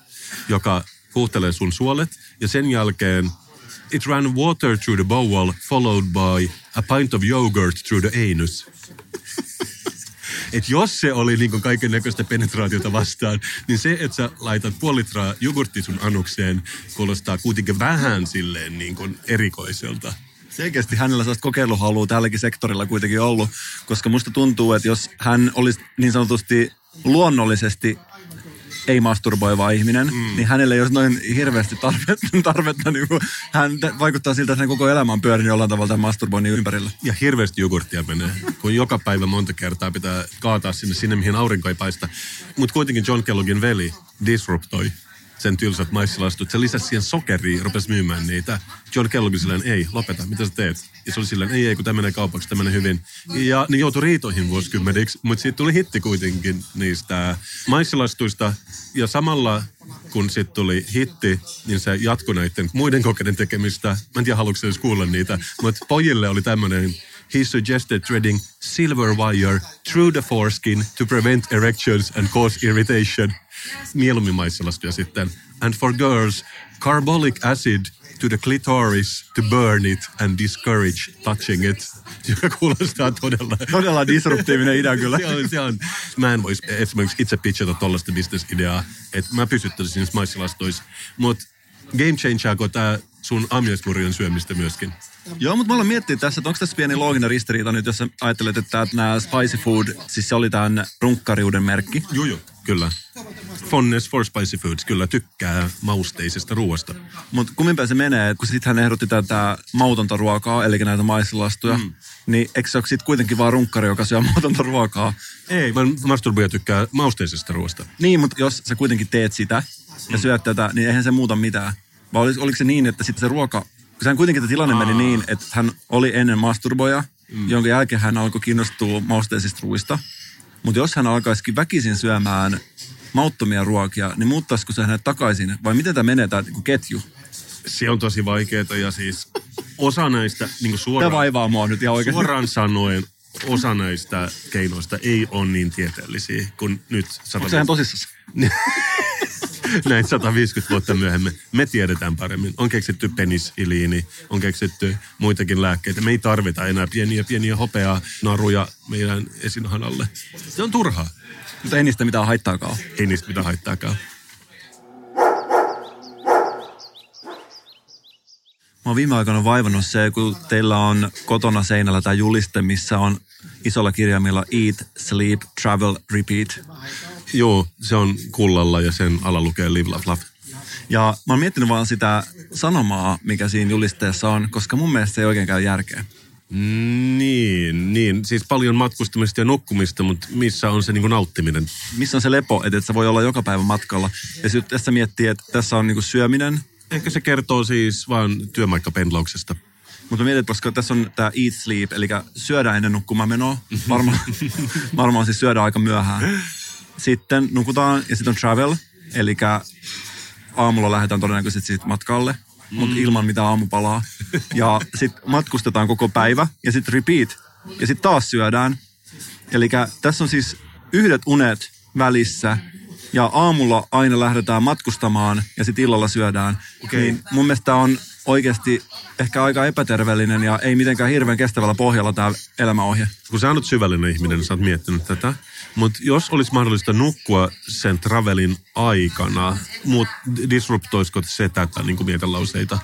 [SPEAKER 2] joka huuhtelee sun suolet, ja sen jälkeen it ran water through the bowel, followed by a pint of yogurt through the anus. Et jos se oli niin kaiken näköistä penetraatiota vastaan, niin se, että sä laitat puoli litraa jogurtti sun anukseen, kuulostaa kuitenkin vähän silleen niin kuin erikoiselta.
[SPEAKER 1] Selkeästi hänellä sellaista kokeiluhalua tälläkin sektorilla kuitenkin ollut, koska musta tuntuu, että jos hän olisi niin sanotusti luonnollisesti ei masturboiva ihminen, mm. niin hänelle ei olisi noin hirveästi tarvetta. tarvetta niin kuin, hän vaikuttaa siltä, että hän koko elämä on pyörinyt jollain tavalla tämän masturboinnin ympärillä.
[SPEAKER 2] Ja hirveästi jogurttia menee, kun joka päivä monta kertaa pitää kaataa sinne, sinne mihin aurinko ei paista. Mutta kuitenkin John Kelloggin veli disruptoi sen tylsät maissilastut. Se lisäsi siihen sokeria, rupesi myymään niitä. John Kellogg silleen, ei, lopeta, mitä sä teet? Ja se oli silleen, ei, ei, kun tämä menee kaupaksi, tämä menee hyvin. Ja ne joutui riitoihin vuosikymmeniksi, mutta siitä tuli hitti kuitenkin niistä maissilastuista. Ja samalla, kun sitten tuli hitti, niin se jatkoi näiden muiden kokeiden tekemistä. Mä en tiedä, haluatko edes kuulla niitä, mutta pojille oli tämmöinen He suggested threading silver wire through the foreskin to prevent erections and cause irritation. Mieluummin maissalastuja sitten. And for girls, carbolic acid to the clitoris to burn it and discourage touching it. Joka kuulostaa todella...
[SPEAKER 1] Todella disruptiivinen idea kyllä.
[SPEAKER 2] se on, se on. Mä en voisi esimerkiksi itse pitchata tollaista bisnesideaa, että mä pysyttäisin niissä maissilastuissa. Mutta game changeako tämä sun aamiaismurjon syömistä myöskin?
[SPEAKER 1] Joo, mutta mä aloin miettiä tässä, että onko tässä pieni looginen ristiriita nyt, jos sä ajattelet, että nämä spicy food, siis se oli tämän runkkariuden merkki.
[SPEAKER 2] Joo, joo. Kyllä. Fondness for spicy foods, kyllä tykkää mausteisesta ruoasta.
[SPEAKER 1] Mutta kumminpäin se menee, kun sitten hän ehdotti tätä mautonta ruokaa, eli näitä maissilastuja, mm. niin eikö se ole sitten kuitenkin vaan runkkari, joka syö mautonta ruokaa?
[SPEAKER 2] Ei, vaan masturboija tykkää mausteisesta ruoasta.
[SPEAKER 1] Niin, mutta jos sä kuitenkin teet sitä ja syöt tätä, niin eihän se muuta mitään. Vai olis, oliko se niin, että sitten se ruoka, kun sehän kuitenkin tämä tilanne meni niin, että hän oli ennen masturboja, mm. jonka jälkeen hän alkoi kiinnostua mausteisista ruista. Mutta jos hän alkaisikin väkisin syömään mauttomia ruokia, niin muuttaisiko se hänet takaisin? Vai miten tämä menee tämä niinku ketju?
[SPEAKER 2] Se on tosi vaikeaa ja siis osa näistä niin
[SPEAKER 1] Tämä
[SPEAKER 2] suoraan,
[SPEAKER 1] vaivaa mua nyt ihan oikeasti.
[SPEAKER 2] suoraan sanoen, osa näistä keinoista ei ole niin tieteellisiä kuin nyt
[SPEAKER 1] Onko se ihan
[SPEAKER 2] 150,
[SPEAKER 1] tosissaan?
[SPEAKER 2] näin 150 vuotta myöhemmin. Me tiedetään paremmin. On keksitty penisiliini, on keksitty muitakin lääkkeitä. Me ei tarvita enää pieniä pieniä hopeaa naruja meidän esinhanalle. Se on turhaa.
[SPEAKER 1] Mutta ei niistä mitään haittaakaan.
[SPEAKER 2] Ei niistä mitään haittaakaan.
[SPEAKER 1] Mä oon viime aikoina vaivannut se, kun teillä on kotona seinällä tämä juliste, missä on isolla kirjaimilla Eat, Sleep, Travel, Repeat.
[SPEAKER 2] Joo, se on kullalla ja sen ala lukee Live, Love, Love.
[SPEAKER 1] Ja mä oon miettinyt vaan sitä sanomaa, mikä siinä julisteessa on, koska mun mielestä se ei oikein käy järkeä.
[SPEAKER 2] Niin, niin. Siis paljon matkustamista ja nukkumista, mutta missä on se niin nauttiminen?
[SPEAKER 1] Missä on se lepo, että et sä voi olla joka päivä matkalla. Ja sitten tässä miettii, että tässä on niinku syöminen,
[SPEAKER 2] Ehkä se kertoo siis vaan työmaikkapendlauksesta.
[SPEAKER 1] mutta mietit, koska tässä on tämä eat sleep, eli syödään ennen nukkumaan menoa. Varmaan, varmaan siis syödään aika myöhään. Sitten nukutaan ja sitten on travel, eli aamulla lähdetään todennäköisesti sitten matkalle, mutta ilman mitään aamupalaa. Ja sitten matkustetaan koko päivä ja sitten repeat. Ja sitten taas syödään. Eli tässä on siis yhdet unet välissä ja aamulla aina lähdetään matkustamaan ja sitten illalla syödään.
[SPEAKER 2] Okei.
[SPEAKER 1] Niin mun mielestä on oikeasti ehkä aika epäterveellinen ja ei mitenkään hirveän kestävällä pohjalla tämä elämäohje.
[SPEAKER 2] Kun sä oot syvällinen ihminen, niin sä oot miettinyt tätä. Mutta jos olisi mahdollista nukkua sen travelin aikana, mut disruptoisiko se tätä niin kuin mietelauseita?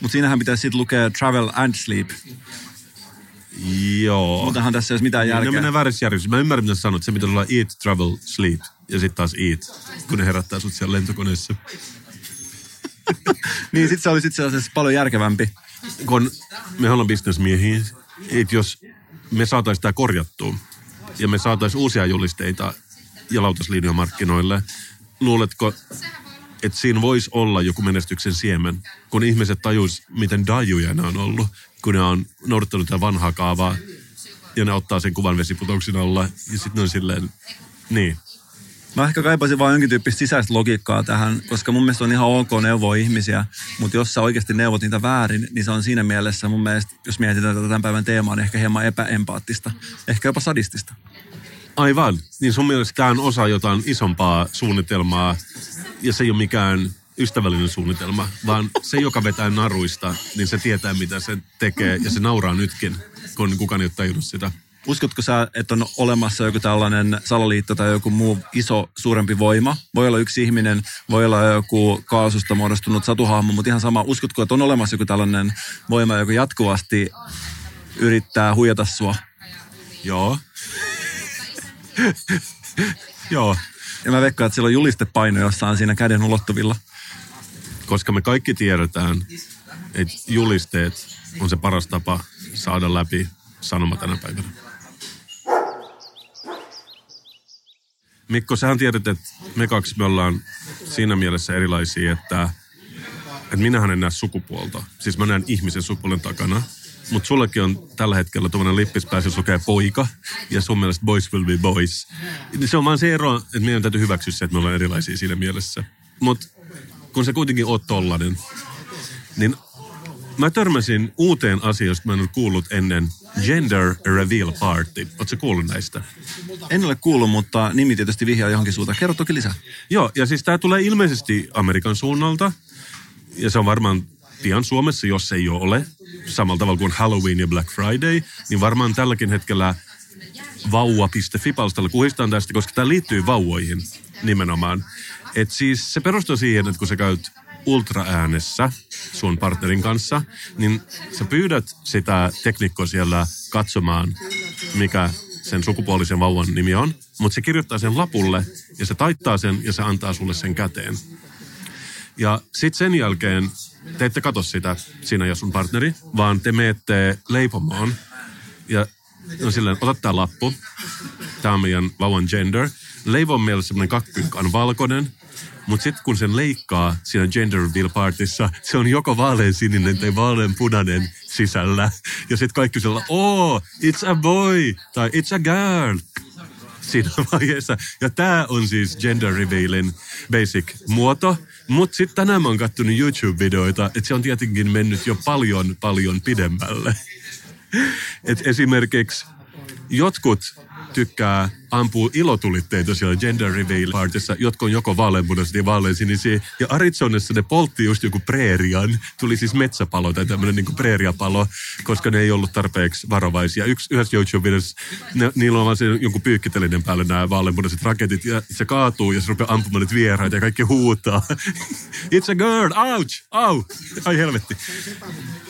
[SPEAKER 1] Mutta siinähän pitäisi sitten lukea travel and sleep.
[SPEAKER 2] Joo.
[SPEAKER 1] Muutenhan tässä ei olisi mitään
[SPEAKER 2] Ne
[SPEAKER 1] järkeä.
[SPEAKER 2] menee väärässä järjestyksessä. Mä ymmärrän, mitä sanot. Se pitää olla eat, travel, sleep. Ja sitten taas eat, kun ne herättää sut siellä lentokoneessa.
[SPEAKER 1] Niin, sitten se olisi itse asiassa paljon järkevämpi.
[SPEAKER 2] kun me ollaan bisnesmiehiä, että jos me saataisiin tämä korjattua ja me saataisiin uusia julisteita ja lautaslinjamarkkinoille, luuletko, että siinä voisi olla joku menestyksen siemen, kun ihmiset tajuis, miten dajuja ne on ollut, kun ne on noudattanut tätä vanhaa kaavaa ja ne ottaa sen kuvan vesiputouksen alla ja sitten on silleen, niin,
[SPEAKER 1] Mä ehkä kaipaisin vain jonkin tyyppistä sisäistä logiikkaa tähän, koska mun mielestä on ihan ok neuvoa ihmisiä, mutta jos sä oikeasti neuvot niitä väärin, niin se on siinä mielessä mun mielestä, jos mietitään tätä tämän päivän teemaa, niin ehkä hieman epäempaattista, ehkä jopa sadistista.
[SPEAKER 2] Aivan. Niin sun mielestä tämä on osa jotain isompaa suunnitelmaa ja se ei ole mikään ystävällinen suunnitelma, vaan se, joka vetää naruista, niin se tietää, mitä se tekee ja se nauraa nytkin, kun kukaan ei ole sitä.
[SPEAKER 1] Uskotko sä, että on olemassa joku tällainen salaliitto tai joku muu iso, suurempi voima? Voi olla yksi ihminen, voi olla joku kaasusta muodostunut satuhahmo, mutta ihan sama. Uskotko, että on olemassa joku tällainen voima, joka jatkuvasti yrittää huijata sua?
[SPEAKER 2] Joo. Joo,
[SPEAKER 1] Ja mä veikkaan, että sillä on julistepaino jossain siinä käden ulottuvilla.
[SPEAKER 2] koska me kaikki tiedetään, että julisteet on se paras tapa saada läpi sanoma tänä päivänä. Mikko, sähän tiedät, että me kaksi me ollaan siinä mielessä erilaisia, että, että minähän en näe sukupuolta. Siis mä näen ihmisen sukupuolen takana. Mutta sullekin on tällä hetkellä tuommoinen lippispäässä, jos lukee poika, ja sun mielestä boys will be boys. Niin Se on vaan se ero, että meidän täytyy hyväksyä se, että me ollaan erilaisia siinä mielessä. Mutta kun sä kuitenkin oot tollanen, niin mä törmäsin uuteen asiaan, josta mä en ole kuullut ennen Gender Reveal Party. Ootko kuullut näistä?
[SPEAKER 1] En ole kuullut, mutta nimi tietysti vihjaa johonkin suuntaan. Kerro toki lisää.
[SPEAKER 2] Joo, ja siis tämä tulee ilmeisesti Amerikan suunnalta. Ja se on varmaan pian Suomessa, jos ei jo ole. Samalla tavalla kuin Halloween ja Black Friday. Niin varmaan tälläkin hetkellä vauva.fi-palstalla kuhistaan tästä, koska tämä liittyy vauvoihin nimenomaan. Et siis se perustuu siihen, että kun sä käyt ultraäänessä sun partnerin kanssa, niin sä pyydät sitä teknikkoa siellä katsomaan, mikä sen sukupuolisen vauvan nimi on, mutta se kirjoittaa sen lapulle ja se taittaa sen ja se antaa sulle sen käteen. Ja sitten sen jälkeen te ette katso sitä, sinä ja sun partneri, vaan te menette leipomoon ja no silleen, ota tää lappu, tää on meidän vauvan gender. Leivon meillä semmoinen kakkykka on valkoinen, mutta sitten kun sen leikkaa siinä gender reveal partissa, se on joko vaalean sininen tai vaalean punainen sisällä. Ja sitten kaikki sillä, oh, it's a boy, tai it's a girl. siinä vaiheessa. Ja tämä on siis gender revealin basic muoto. Mutta sitten tänään mä oon kattonut YouTube-videoita, että se on tietenkin mennyt jo paljon, paljon pidemmälle. Et esimerkiksi jotkut tykkää ampua ilotulitteita siellä gender reveal partissa, jotka on joko vaaleanpunaiset ja vaaleansinisiä. Ja Arizonassa ne poltti just joku preerian, tuli siis metsäpalo tai tämmöinen niin preeriapalo, koska ne ei ollut tarpeeksi varovaisia. Yksi, yhdessä YouTube-videossa niillä on vaan se jonkun pyykkitelinen päälle nämä vaaleanpunaiset raketit ja se kaatuu ja se rupeaa ampumaan niitä vieraita ja kaikki huutaa. It's a girl, ouch, au, ai helvetti.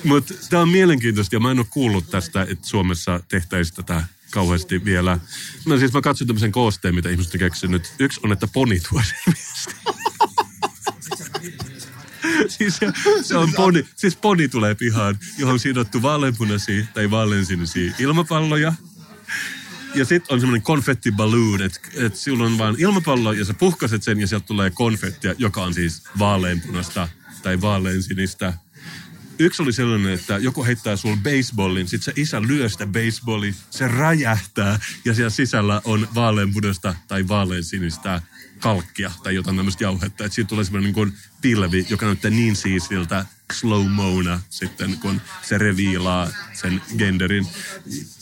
[SPEAKER 2] Mutta tämä on mielenkiintoista ja mä en ole kuullut tästä, että Suomessa tehtäisiin tätä kauheasti vielä. No siis mä katsoin tämmöisen koosteen, mitä ihmiset on keksinyt. Yksi on, että poni tuo siis se, se on poni, siis poni tulee pihaan, johon on sidottu vaaleanpunaisia tai vaaleansinisiä ilmapalloja. Ja sitten on semmoinen konfetti balloon, että et sulla on vaan ilmapallo ja sä puhkaset sen ja sieltä tulee konfettia, joka on siis vaaleanpunasta tai vaaleansinistä Yksi oli sellainen, että joku heittää sulle baseballin, sit se isä lyö sitä baseballia, se räjähtää ja siellä sisällä on vaaleanpunaista tai vaaleansinistä kalkkia tai jotain tämmöistä jauhetta. Että siitä tulee semmoinen niin pilvi, joka näyttää niin siisiltä slow mona sitten, kun se reviilaa sen genderin.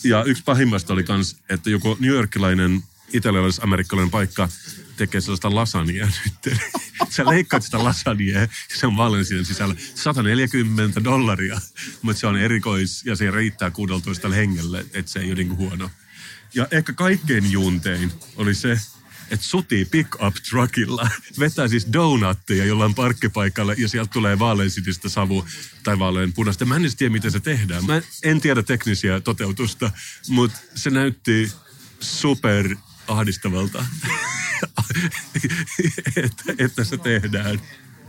[SPEAKER 2] Ja yksi pahimmasta oli kans, että joku New Yorkilainen italialais-amerikkalainen paikka tekee sellaista lasagnea nyt. Sä leikkaat sitä lasagnea ja se on valensian sisällä 140 dollaria, mutta se on erikois ja se riittää 16 hengelle, että se ei ole niinku huono. Ja ehkä kaikkein juntein oli se, että suti pick-up truckilla vetää siis donutteja jollain parkkipaikalle ja sieltä tulee vaaleansinistä savu tai vaalean punaista. Mä en edes tiedä, miten se tehdään. Mä en tiedä teknisiä toteutusta, mutta se näytti super ahdistavalta, että, että se tehdään.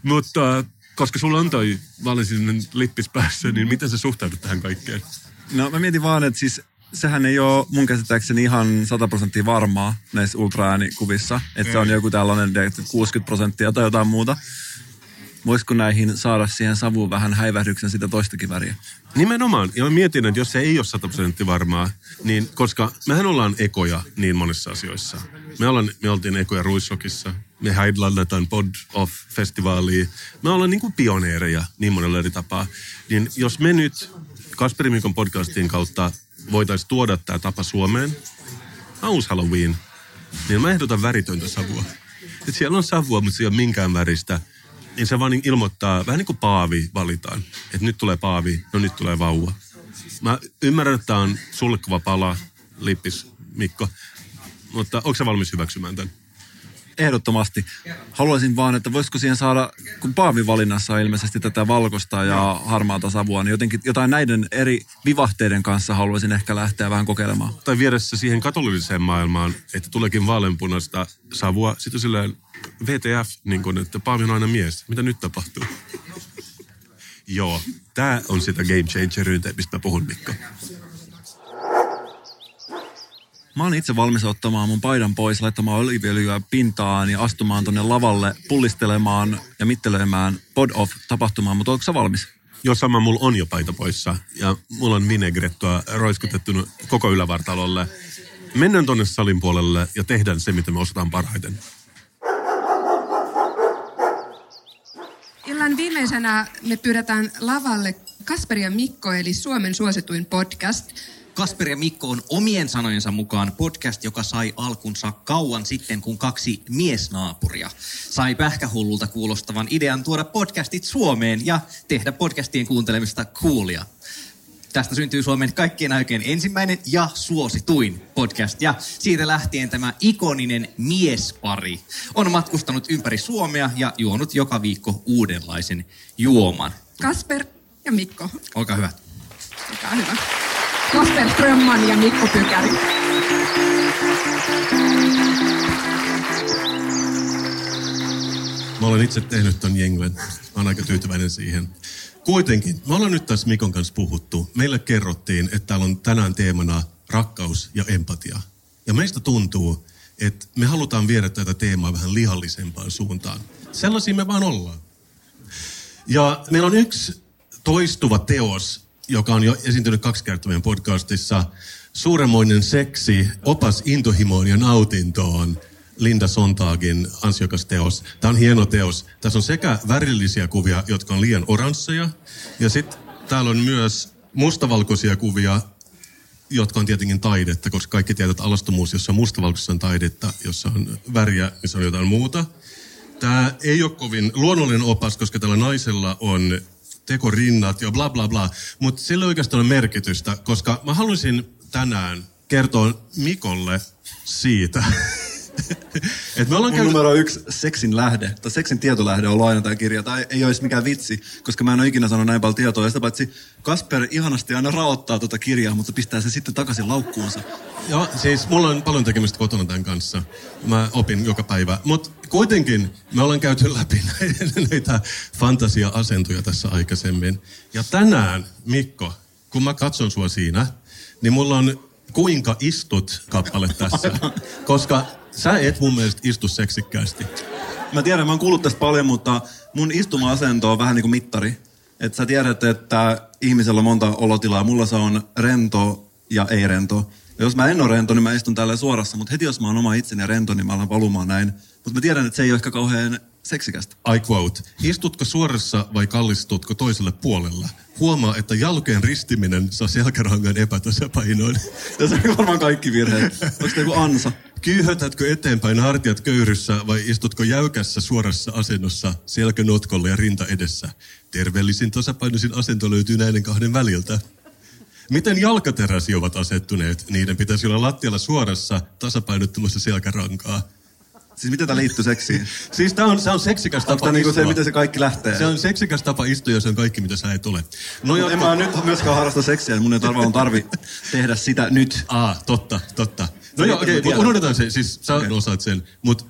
[SPEAKER 2] Mutta koska sulla on toi vaaleansininen lippis päässä, niin miten sä suhtaudut tähän kaikkeen?
[SPEAKER 1] No mä mietin vaan, että siis sehän ei ole mun käsittääkseni ihan 100 prosenttia varmaa näissä ultraäänikuvissa. Että se on joku tällainen 60 prosenttia tai jotain muuta. Voisiko näihin saada siihen savuun vähän häivähdyksen sitä toistakin väriä?
[SPEAKER 2] Nimenomaan. Ja mä mietin, että jos se ei ole 100 prosenttia varmaa, niin koska mehän ollaan ekoja niin monissa asioissa. Me, ollaan, me oltiin ekoja Ruissokissa. Me headlannetaan Pod Off-festivaaliin. Me ollaan niin kuin pioneereja niin monella eri tapaa. Niin jos me nyt Kasperi Mikon podcastin kautta voitaisiin tuoda tämä tapa Suomeen, Aus Halloween, niin mä ehdotan väritöntä savua. Et siellä on savua, mutta se ei ole minkään väristä. Niin se vaan niin ilmoittaa, vähän niin kuin paavi valitaan. Että nyt tulee paavi, no nyt tulee vauva. Mä ymmärrän, että tämä on sulkeva pala, lippis Mikko. Mutta onko se valmis hyväksymään tämän?
[SPEAKER 1] Ehdottomasti. Haluaisin vaan, että voisiko siihen saada, kun Paavin valinnassa on ilmeisesti tätä valkoista ja harmaata savua, niin jotenkin jotain näiden eri vivahteiden kanssa haluaisin ehkä lähteä vähän kokeilemaan.
[SPEAKER 2] Tai viedä se siihen katoliseen maailmaan, että tuleekin vaaleanpunaista savua. Sitten silleen VTF, niin kun, että Paavi on aina mies. Mitä nyt tapahtuu? Joo, tämä on sitä game changeryyntä, mistä mä puhun, Mikko.
[SPEAKER 1] Mä oon itse valmis ottamaan mun paidan pois, laittamaan oliiviöljyä pintaan ja astumaan tonne lavalle pullistelemaan ja mittelemään pod off tapahtumaan, mutta onko sä valmis?
[SPEAKER 2] Jos sama, mulla on jo paita poissa ja mulla on vinegrettua roiskutettuna koko ylävartalolle. Mennään tonne salin puolelle ja tehdään se, mitä me osataan parhaiten.
[SPEAKER 5] Illan viimeisenä me pyydetään lavalle Kasperi ja Mikko, eli Suomen suosituin podcast.
[SPEAKER 6] Kasper ja Mikko on omien sanojensa mukaan podcast, joka sai alkunsa kauan sitten, kun kaksi miesnaapuria sai pähkähullulta kuulostavan idean tuoda podcastit Suomeen ja tehdä podcastien kuuntelemista coolia. Tästä syntyy Suomen kaikkien aikojen ensimmäinen ja suosituin podcast. Ja siitä lähtien tämä ikoninen miespari on matkustanut ympäri Suomea ja juonut joka viikko uudenlaisen juoman.
[SPEAKER 5] Kasper ja Mikko.
[SPEAKER 6] Olkaa hyvä.
[SPEAKER 5] Olkaa hyvä. Kasper Strömman ja Mikko Pykäri.
[SPEAKER 2] Mä olen itse tehnyt ton jenglen. Mä oon aika tyytyväinen siihen. Kuitenkin, me ollaan nyt tässä Mikon kanssa puhuttu. Meille kerrottiin, että täällä on tänään teemana rakkaus ja empatia. Ja meistä tuntuu, että me halutaan viedä tätä teemaa vähän lihallisempaan suuntaan. Sellaisia me vaan ollaan. Ja meillä on yksi toistuva teos, joka on jo esiintynyt kaksi kertaa meidän podcastissa. Suuremoinen seksi, opas intohimoon ja nautintoon. Linda Sontagin ansiokas teos. Tämä on hieno teos. Tässä on sekä värillisiä kuvia, jotka on liian oransseja, ja sitten täällä on myös mustavalkoisia kuvia, jotka on tietenkin taidetta, koska kaikki tietävät, alastomuus, jossa on mustavalkoisessa on taidetta, jossa on väriä, niin se on jotain muuta. Tämä ei ole kovin luonnollinen opas, koska tällä naisella on tekorinnat ja bla bla bla. Mutta sillä ei oikeastaan ole merkitystä, koska mä haluaisin tänään kertoa Mikolle siitä, että me ollaan
[SPEAKER 1] Mun
[SPEAKER 2] käyty...
[SPEAKER 1] numero yksi seksin lähde, tai seksin tietolähde on aina tämä kirja. Tai ei olisi mikään vitsi, koska mä en ole ikinä sanonut näin paljon tietoa. Ja sitä paitsi Kasper ihanasti aina raottaa tuota kirjaa, mutta pistää sen sitten takaisin laukkuunsa.
[SPEAKER 2] Joo, siis mulla on paljon tekemistä kotona tämän kanssa. Mä opin joka päivä. Mutta kuitenkin me ollaan käyty läpi näitä, näitä fantasia-asentoja tässä aikaisemmin. Ja tänään, Mikko, kun mä katson sua siinä, niin mulla on kuinka istut kappale tässä. Koska sä et mun mielestä istu seksikkäästi.
[SPEAKER 1] Mä tiedän, mä oon kuullut tästä paljon, mutta mun istuma-asento on vähän niin kuin mittari. Että sä tiedät, että ihmisellä on monta olotilaa. Mulla se on rento ja ei rento. Ja jos mä en ole rento, niin mä istun täällä suorassa. Mutta heti jos mä oon oma itseni ja rento, niin mä alan valumaan näin. Mutta mä tiedän, että se ei ole ehkä kauhean seksikästä.
[SPEAKER 2] I quote. Istutko suorassa vai kallistutko toiselle puolelle? Huomaa, että jalkojen ristiminen saa selkärangan epätasapainoon.
[SPEAKER 1] Ja se on varmaan kaikki virheet. Onko se joku ansa?
[SPEAKER 2] Kyyhötätkö eteenpäin hartiat köyryssä vai istutko jäykässä suorassa asennossa selkä notkolla ja rinta edessä? Terveellisin tasapainoisin asento löytyy näiden kahden väliltä. Miten jalkateräsi ovat asettuneet? Niiden pitäisi olla lattialla suorassa tasapainottamassa selkärankaa.
[SPEAKER 1] Siis miten tämä liittyy seksiin?
[SPEAKER 2] Siis tää on, se on seksikäs tapa
[SPEAKER 1] tämä niinku se, miten se kaikki lähtee?
[SPEAKER 2] Se on seksikäs tapa istua ja se on kaikki, mitä sä et ole. No
[SPEAKER 1] No en mä nyt myöskään harrasta seksiä, mun ei tarvi, on tarvi tehdä sitä nyt.
[SPEAKER 2] Aa, totta, totta. No
[SPEAKER 1] Se-
[SPEAKER 2] joo, okei, okay, unohdetaan se. Siis sä okay. osaat sen. Mutta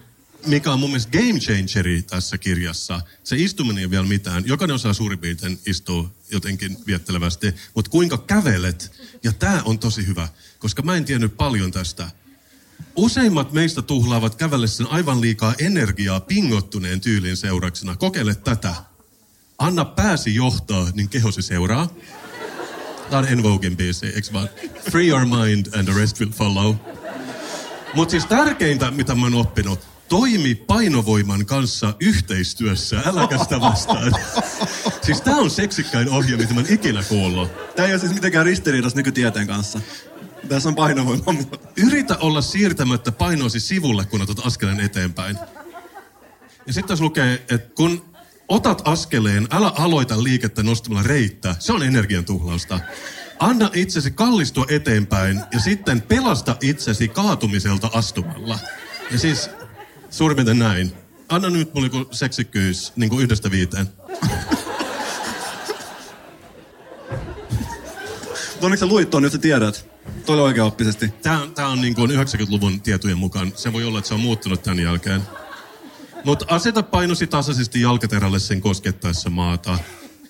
[SPEAKER 2] mikä on mun mielestä game changeri tässä kirjassa, se istuminen ei ole vielä mitään. Jokainen osaa suurin piirtein istua jotenkin viettelevästi. Mutta kuinka kävelet, ja tämä on tosi hyvä, koska mä en tiennyt paljon tästä. Useimmat meistä tuhlaavat kävellessä aivan liikaa energiaa pingottuneen tyylin seurauksena. Kokeile tätä. Anna pääsi johtaa, niin kehosi seuraa. Tämä on En Voguein biisi, eikö vaan? Free your mind and the rest will follow. Mutta siis tärkeintä, mitä mä oon oppinut, toimi painovoiman kanssa yhteistyössä, äläkä sitä vastaan. siis tää on seksikkäin ohje, mitä mä oon ikinä kuullut.
[SPEAKER 1] Tämä ei ole siis mitenkään ristiriidassa nykytieteen kanssa. Tässä on painovoima.
[SPEAKER 2] Yritä olla siirtämättä painoasi sivulle, kun otat askeleen eteenpäin. Ja sitten tässä lukee, että kun otat askeleen, älä aloita liikettä nostamalla reittä. Se on energian tuhlausta. Anna itsesi kallistua eteenpäin ja sitten pelasta itsesi kaatumiselta astumalla. Ja siis suurin piirtein näin. Anna nyt mulle joku seksikkyys niin kuin yhdestä viiteen.
[SPEAKER 1] Onneksi sä luit ton, jos sä tiedät. Toi oli oikeaoppisesti.
[SPEAKER 2] Tämä on, tää on niin kuin 90-luvun tietojen mukaan. Se voi olla, että se on muuttunut tämän jälkeen. Mutta aseta painosi tasaisesti jalkaterälle sen koskettaessa maata.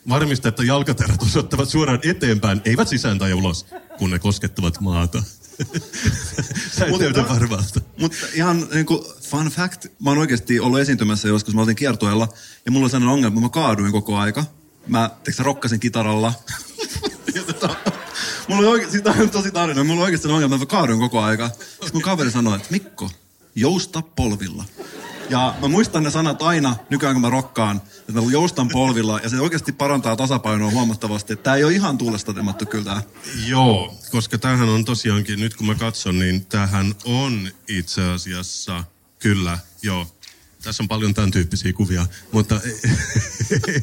[SPEAKER 2] Varmista, että jalkaterät osoittavat suoraan eteenpäin, eivät sisään tai ulos, kun ne koskettavat maata. Sä et
[SPEAKER 1] Mutta-
[SPEAKER 2] näytä varmalta.
[SPEAKER 1] Mutta ihan niin kuin fun fact, mä oon oikeasti ollut esiintymässä joskus, mä oltiin kiertueella, ja mulla oli sellainen ongelma, että mä kaaduin koko aika. Mä, teikö rokkasin kitaralla. mulla oikein, sitä on tosi tarina, mulla oli oikeasti ongelma, mä kaaduin koko aika. Sitten mun kaveri sanoi, että Mikko, jousta polvilla. Ja mä muistan ne sanat aina, nykyään kun mä rokkaan, että mä joustan polvilla, ja se oikeasti parantaa tasapainoa huomattavasti. Tää ei ole ihan tuulesta temattu kyllä tää.
[SPEAKER 2] Joo, koska tämähän on tosiaankin, nyt kun mä katson, niin tämähän on itse asiassa, kyllä, joo. Tässä on paljon tämän tyyppisiä kuvia, mutta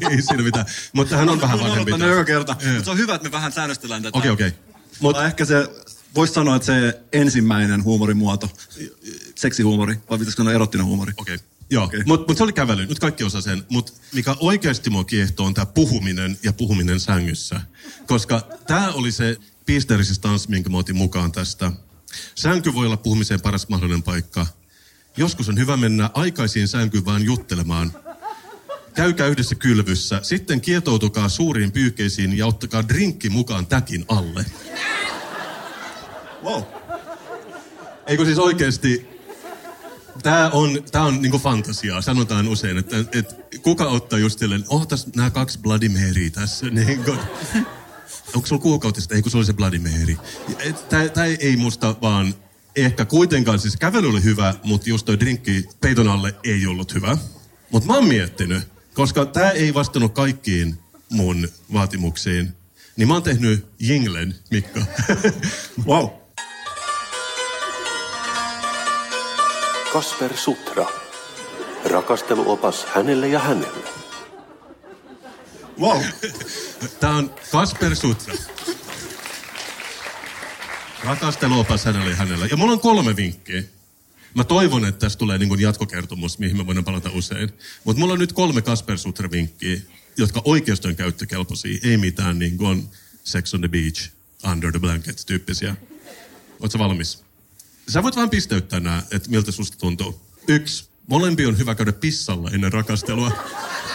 [SPEAKER 2] ei, siinä mitään. Mutta tämähän on vähän vanhempi.
[SPEAKER 1] Mä joka kerta. Mutta se on hyvä, että me vähän säännöstellään tätä.
[SPEAKER 2] Okei, okei.
[SPEAKER 1] Mutta
[SPEAKER 2] Mutta
[SPEAKER 1] ehkä se, voisi sanoa, että se ensimmäinen huumorimuoto, seksihuumori, vai pitäisikö sanoa erottinen huumori?
[SPEAKER 2] Okei. Joo, okay. mutta mut se oli kävely. Nyt kaikki osaa sen. Mutta mikä oikeasti mua kiehtoo on tämä puhuminen ja puhuminen sängyssä. Koska tämä oli se pisterisestanssi, minkä mä otin mukaan tästä. Sänky voi olla puhumiseen paras mahdollinen paikka. Joskus on hyvä mennä aikaisiin sänkyyn vaan juttelemaan. Käykää yhdessä kylvyssä, sitten kietoutukaa suuriin pyyhkeisiin ja ottakaa drinkki mukaan täkin alle.
[SPEAKER 1] Wow.
[SPEAKER 2] Eikö siis oikeasti, tämä on, tää on niinku fantasiaa, sanotaan usein, että, että kuka ottaa just silleen, oh tässä nämä kaksi Bloody Marya tässä, niinku. onko sulla kuukautista? Ei kun se oli se Bloody Mary. Tämä ei musta vaan ehkä kuitenkaan, siis kävely oli hyvä, mutta just toi drinkki peiton alle ei ollut hyvä. Mutta mä oon miettinyt, koska tämä ei vastannut kaikkiin mun vaatimuksiin, niin mä oon tehnyt jinglen, Mikko.
[SPEAKER 1] Wow.
[SPEAKER 4] Kasper Sutra. Rakasteluopas hänelle ja hänelle.
[SPEAKER 1] Wow.
[SPEAKER 2] Tämä on Kasper Sutra. Rakasteluopas hänelle ja hänelle. Ja mulla on kolme vinkkiä. Mä toivon, että tästä tulee niin jatkokertomus, mihin me voidaan palata usein. Mutta mulla on nyt kolme Kasper Sutra-vinkkiä, jotka oikeasti on käyttökelpoisia. Ei mitään niin kuin Sex on the Beach, Under the Blanket tyyppisiä. Oletko valmis? Sä voit vaan pisteyttää nämä, että miltä susta tuntuu. Yksi. Molempi on hyvä käydä pissalla ennen rakastelua.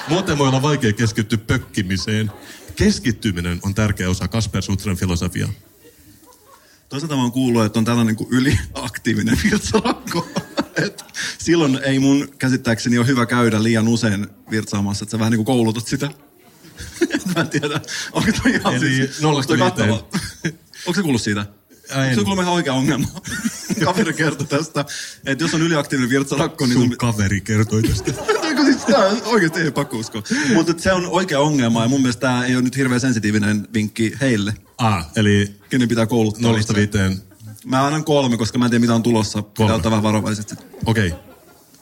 [SPEAKER 2] Muuten voi olla vaikea keskittyä pökkimiseen. Keskittyminen on tärkeä osa Kasper Sutran filosofiaa.
[SPEAKER 1] Toisaalta mä oon kuullut, että on tällainen kuin yliaktiivinen virtsalakko. Et silloin ei mun käsittääkseni ole hyvä käydä liian usein virtsaamassa, että sä vähän niin kuin koulutat sitä. mä en tiedä, onko toi ihan
[SPEAKER 2] Eli
[SPEAKER 1] siis, onko toi? Onko se kuullut siitä? Onko se kuullut ihan oikea ongelma? Kaveri kertoi tästä, että jos on yliaktiivinen virtsalakko, niin
[SPEAKER 2] Sun kaveri kertoi tästä.
[SPEAKER 1] Eikö siis tää oikeasti ei pakko uskoa. Mutta se on oikea ongelma ja mun mielestä tämä ei ole nyt hirveän sensitiivinen vinkki heille,
[SPEAKER 2] Ah, eli
[SPEAKER 1] kenen pitää kouluttaa itseään.
[SPEAKER 2] viiteen.
[SPEAKER 1] Mä annan kolme, koska mä en tiedä mitä on tulossa. Pitää
[SPEAKER 2] Kolme.
[SPEAKER 1] ottaa vähän varovaisesti.
[SPEAKER 2] Okei. Okay.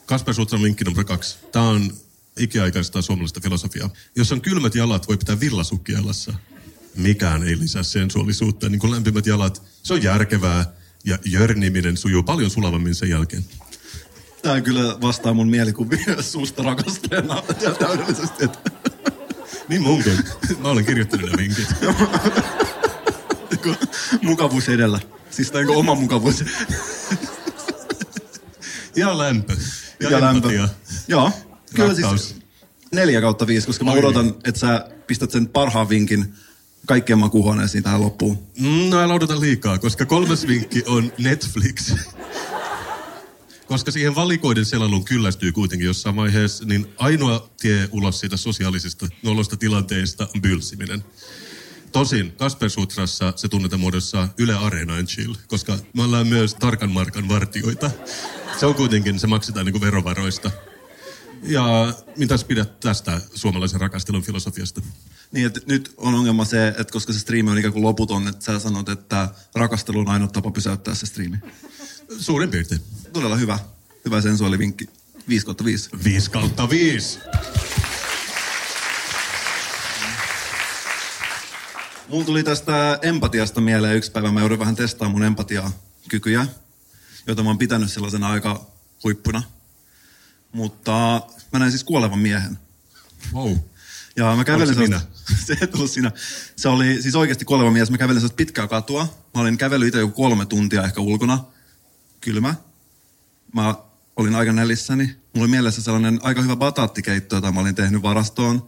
[SPEAKER 2] Kasper Sutran vinkki numero kaksi. Tämä on ikiaikaista suomalaista filosofiaa. Jos on kylmät jalat, voi pitää villasukki jalassa. Mikään ei lisää sensuaalisuutta, niin kuin lämpimät jalat. Se on järkevää ja jörniminen sujuu paljon sulavammin sen jälkeen.
[SPEAKER 1] Tää kyllä vastaa mun mielikuvia susta rakasteena täydellisesti. Että
[SPEAKER 2] Niin munkin. Mä olen kirjoittanut ne vinkit.
[SPEAKER 1] mukavuus edellä. Siis on oma mukavuus.
[SPEAKER 2] Ja lämpö. Ja,
[SPEAKER 1] Ja lämpö. Joo. Kyllä
[SPEAKER 2] Rakkaus.
[SPEAKER 1] siis neljä kautta viisi, koska mä
[SPEAKER 2] Oi.
[SPEAKER 1] odotan, että sä pistät sen parhaan vinkin kaikkien makuuhuoneisiin tähän loppuun.
[SPEAKER 2] Mm, No älä odota liikaa, koska kolmas vinkki on Netflix. koska siihen valikoiden selailuun kyllästyy kuitenkin jossain vaiheessa, niin ainoa tie ulos siitä sosiaalisesta nolosta tilanteesta on bylsiminen. Tosin Kasper Sutrassa se tunnetaan muodossa Yle Areena and Chill, koska me ollaan myös tarkan markan vartioita. Se on kuitenkin, se maksetaan niin verovaroista. Ja mitäs pidät tästä suomalaisen rakastelun filosofiasta?
[SPEAKER 1] Niin, että nyt on ongelma se, että koska se striimi on ikään kuin loputon, että sä sanot, että rakastelu on ainoa tapa pysäyttää se striimi.
[SPEAKER 2] Suurin piirtein.
[SPEAKER 1] Todella hyvä. Hyvä sensuaalivinkki. 5 kautta 5.
[SPEAKER 2] 5 kautta 5.
[SPEAKER 1] Mulla tuli tästä empatiasta mieleen yksi päivä. Mä joudun vähän testaamaan mun empatiakykyjä, joita mä oon pitänyt sellaisena aika huippuna. Mutta mä näin siis kuolevan miehen.
[SPEAKER 2] Wow.
[SPEAKER 1] Ja mä kävelin
[SPEAKER 2] Oliko se
[SPEAKER 1] ei tullut siinä. Se oli siis oikeasti kuoleva mies. Mä kävelin sellaista pitkää katua. Mä olin kävellyt itse joku kolme tuntia ehkä ulkona. Kylmä. Mä olin aika nälissäni. Mulla oli mielessä sellainen aika hyvä bataattikeitto, jota mä olin tehnyt varastoon.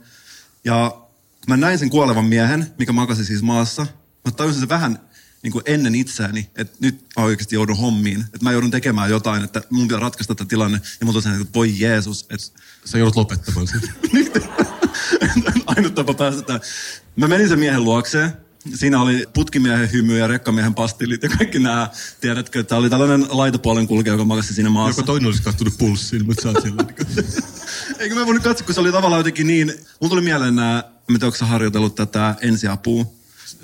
[SPEAKER 1] Ja kun mä näin sen kuolevan miehen, mikä makasi siis maassa, mä tajusin se vähän niin kuin ennen itseäni, että nyt mä oikeasti joudun hommiin. Että mä joudun tekemään jotain, että mun pitää ratkaista tämä tilanne. Ja mun tosiaan, että voi Jeesus, että
[SPEAKER 2] Sä joudut lopettamaan sen.
[SPEAKER 1] Ainut tapa päästä tähän. Mä menin sen miehen luokseen. Siinä oli putkimiehen hymy ja rekkamiehen pastillit ja kaikki nämä. Tiedätkö, että oli tällainen laitapuolen kulkija, joka makasi siinä maassa.
[SPEAKER 2] Joko toinen olisi kattonut pulssiin, mutta sä oot niin
[SPEAKER 1] Eikö mä voinut katsoa, kun se oli tavallaan jotenkin niin... Mulla tuli mieleen nämä, tiedä, onko sä harjoitellut tätä ensiapua.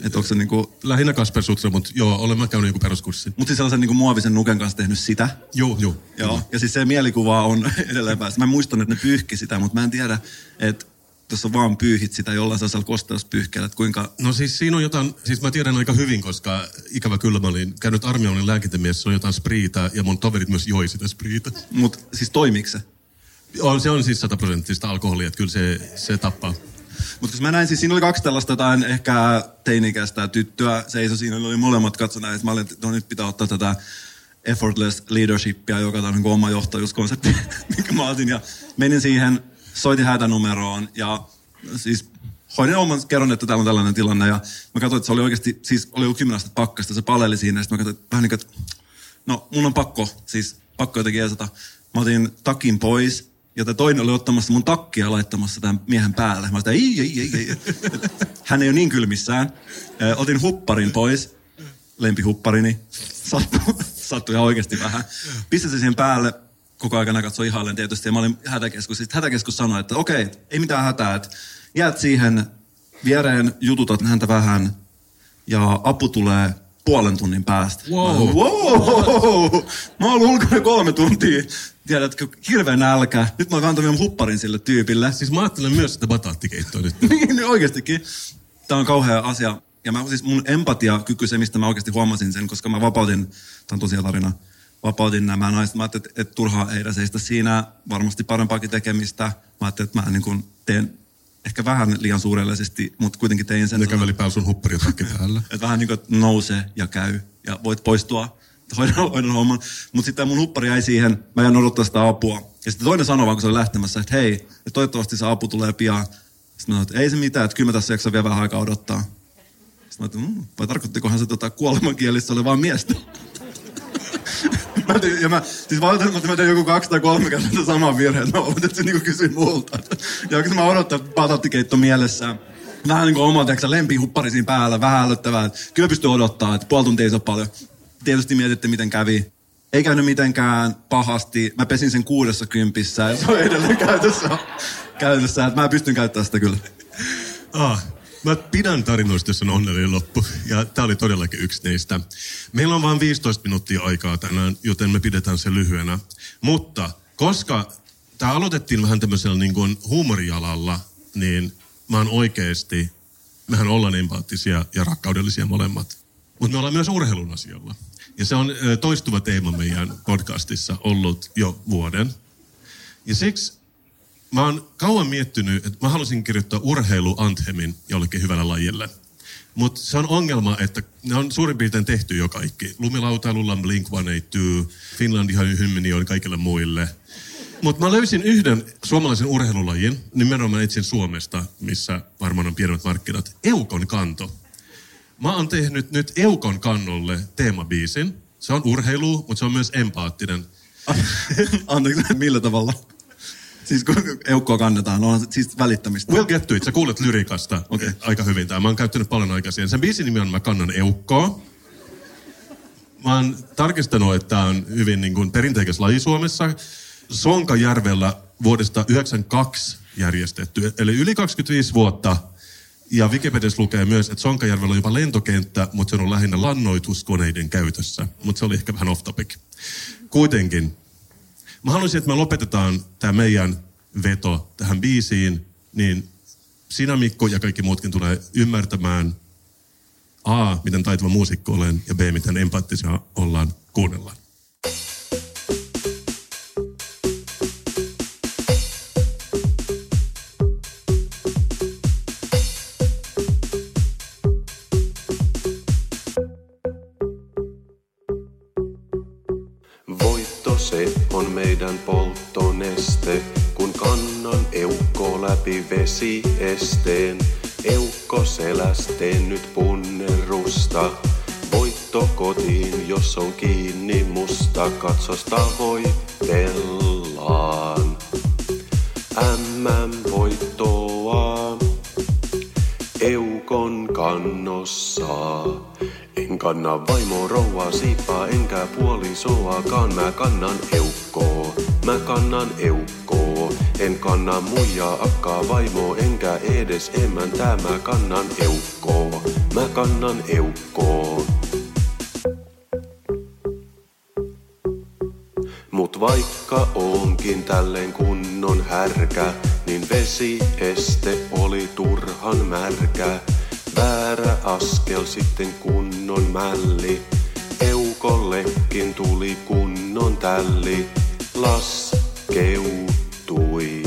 [SPEAKER 1] Että onko se niinku...
[SPEAKER 2] Lähinnä Kasper Sutra, mutta joo, olen mä käynyt joku peruskurssin.
[SPEAKER 1] Mutta siis sellaisen niinku muovisen nuken kanssa tehnyt sitä.
[SPEAKER 2] Joo, joo.
[SPEAKER 1] Joo. Ja siis se mielikuva on edelleen päästä. Mä muistan, että ne pyyhki sitä, mutta mä en tiedä, että tuossa vaan pyyhit sitä jollain sellaisella kosteuspyyhkeellä, että kuinka...
[SPEAKER 2] No siis siinä on jotain, siis mä tiedän aika hyvin, koska ikävä kyllä mä olin käynyt armeijan, olin lääkintämies, se on jotain spriitä ja mun toverit myös joi sitä spriitä.
[SPEAKER 1] Mutta siis toimiiko se?
[SPEAKER 2] On, se on siis sataprosenttista alkoholia, että kyllä se, se tappaa.
[SPEAKER 1] Mutta mä näin, siis siinä oli kaksi tällaista jotain ehkä teinikäistä tyttöä seisoi siinä, oli molemmat katso näin, että mä olin, että no nyt pitää ottaa tätä effortless leadershipia, joka on niin oma johtajuuskonsepti, minkä mä otin. Ja menin siihen, soitin hätänumeroon ja siis hoidin oman, kerron, että täällä on tällainen tilanne. Ja mä katsoin, että se oli oikeasti, siis oli joku kymmenen astetta pakkasta, se paleli siinä. Ja sitten mä katsoin, että vähän niin kuin, että no mun on pakko, siis pakko jotenkin jeesata. Mä otin takin pois ja tämä toinen oli ottamassa mun takkia laittamassa tämän miehen päälle. Mä sanoin, ei, ei, ei, ei. Hän ei ole niin kylmissään. Otin hupparin pois, lempihupparini. Sattui, sattui ihan oikeasti vähän. Pistäsin siihen päälle, koko aikana katsoi ihaillen tietysti. Ja mä olin hätäkeskus. Sitten hätäkeskus sanoi, että okei, ei mitään hätää. Että jäät siihen viereen, jututat häntä vähän ja apu tulee puolen tunnin päästä.
[SPEAKER 2] Wow.
[SPEAKER 1] Mä, wow. Mä oon ollut ulkona kolme tuntia. Tiedätkö, hirveä nälkä. Nyt mä oon kantanut mun hupparin sille tyypille.
[SPEAKER 2] Siis mä ajattelen myös sitä bataattikeittoa nyt.
[SPEAKER 1] niin, niin oikeastikin. Tämä on kauhea asia. Ja mä, siis mun empatiakyky, se mistä mä oikeasti huomasin sen, koska mä vapautin, tämä on tosiaan tarina, vapautin nämä naiset. Mä ajattelin, että, että turhaa heidän seistä siinä, varmasti parempaakin tekemistä. Mä ajattelin, että mä niin kuin teen ehkä vähän liian suurellisesti, mutta kuitenkin tein sen.
[SPEAKER 2] Ne käveli päällä sun huppari ja takki täällä.
[SPEAKER 1] Että vähän niin kuin että nouse ja käy ja voit poistua, hoidan, hoidan homman. Mutta sitten mun huppari jäi siihen, mä jäin odottaa sitä apua. Ja sitten toinen sanoi vaan, kun se oli lähtemässä, että hei, että toivottavasti se apu tulee pian. Sitten mä sanoin, että ei se mitään, että kyllä mä tässä jaksan vielä vähän aikaa odottaa. Sitten mä ajattelin, mmm, vai tarkoittikohan se tota kuolemankielissä oli vaan miestä? Mä mä, siis valitettavasti mä tein joku kaksi tai kolme kertaa sitä samaa virheet. Mä että se niinku kysyi multa. Ja oikeasti mä odottaa patattikeitto mielessään. Vähän niin kuin oma teksä, lempihuppari siinä päällä, vähän älyttävää. että Kyllä pystyy odottaa, että puoli tuntia ei ole paljon. Tietysti mietitte, miten kävi. Ei käynyt mitenkään pahasti. Mä pesin sen kuudessa kympissä ja se on edelleen käytössä. käytössä että mä pystyn käyttämään sitä kyllä.
[SPEAKER 2] Ah, mä pidän tarinoista, jos on onnellinen loppu. Ja tää oli todellakin yksi niistä. Meillä on vain 15 minuuttia aikaa tänään, joten me pidetään se lyhyenä. Mutta koska tämä aloitettiin vähän tämmöisellä niin kuin huumorialalla, niin mä oon oikeasti, mehän ollaan empaattisia ja rakkaudellisia molemmat. Mutta me ollaan myös urheilun asialla. Ja se on toistuva teema meidän podcastissa ollut jo vuoden. Ja siksi mä oon kauan miettinyt, että mä halusin kirjoittaa urheiluanthemin jollekin hyvälle lajille. Mutta se on ongelma, että ne on suurin piirtein tehty jo kaikki. Lumilautailulla on Blink-182, Finlandihan hymni on kaikille muille. Mutta mä löysin yhden suomalaisen urheilulajin, nimenomaan etsin Suomesta, missä varmaan on pienemmät markkinat, Eukon kanto. Mä oon tehnyt nyt Eukon kannolle teemabiisin. Se on urheilu, mutta se on myös empaattinen.
[SPEAKER 1] Anteeksi, millä tavalla? Siis kun eukkoa kannetaan, on siis välittämistä.
[SPEAKER 2] We'll get to it. Sä kuulet lyrikasta
[SPEAKER 1] Okei.
[SPEAKER 2] okay. aika hyvin. Tää. Mä oon käyttänyt paljon aikaa siihen. Sen biisin nimi on Mä kannan eukkoa. Mä oon tarkistanut, että tämä on hyvin niin kuin perinteikäs laji Suomessa. Sonkajärvellä vuodesta 1992 järjestetty. Eli yli 25 vuotta. Ja Wikipediassa lukee myös, että Sonkajärvellä on jopa lentokenttä, mutta se on lähinnä lannoituskoneiden käytössä. Mutta se oli ehkä vähän off topic. Kuitenkin, Mä haluaisin, että me lopetetaan tämä meidän veto tähän biisiin, niin sinä Mikko ja kaikki muutkin tulee ymmärtämään A, miten taitava muusikko olen, ja B, miten empaattisia ollaan kuunnellaan.
[SPEAKER 4] Meidän polttoneste, kun kannan eukko läpi vesiesteen. Eukko selästeen nyt punnerusta. Voitto kotiin, jos on kiinni musta, katsos tavoitellaan. MM-voittoa eukon kannossa. En kanna vaimo rouvaa siipaa enkä puolisoakaan, mä kannan eukkoo, mä kannan eukkoo. En kanna muijaa, akkaa, vaimo enkä edes emäntää, mä kannan eukkoo, mä kannan eukkoo. Mut vaikka onkin tälleen kunnon härkä, niin vesieste oli turhan märkä. Väärä askel sitten kunnon mälli, eukollekin tuli kunnon tälli. Laskeutui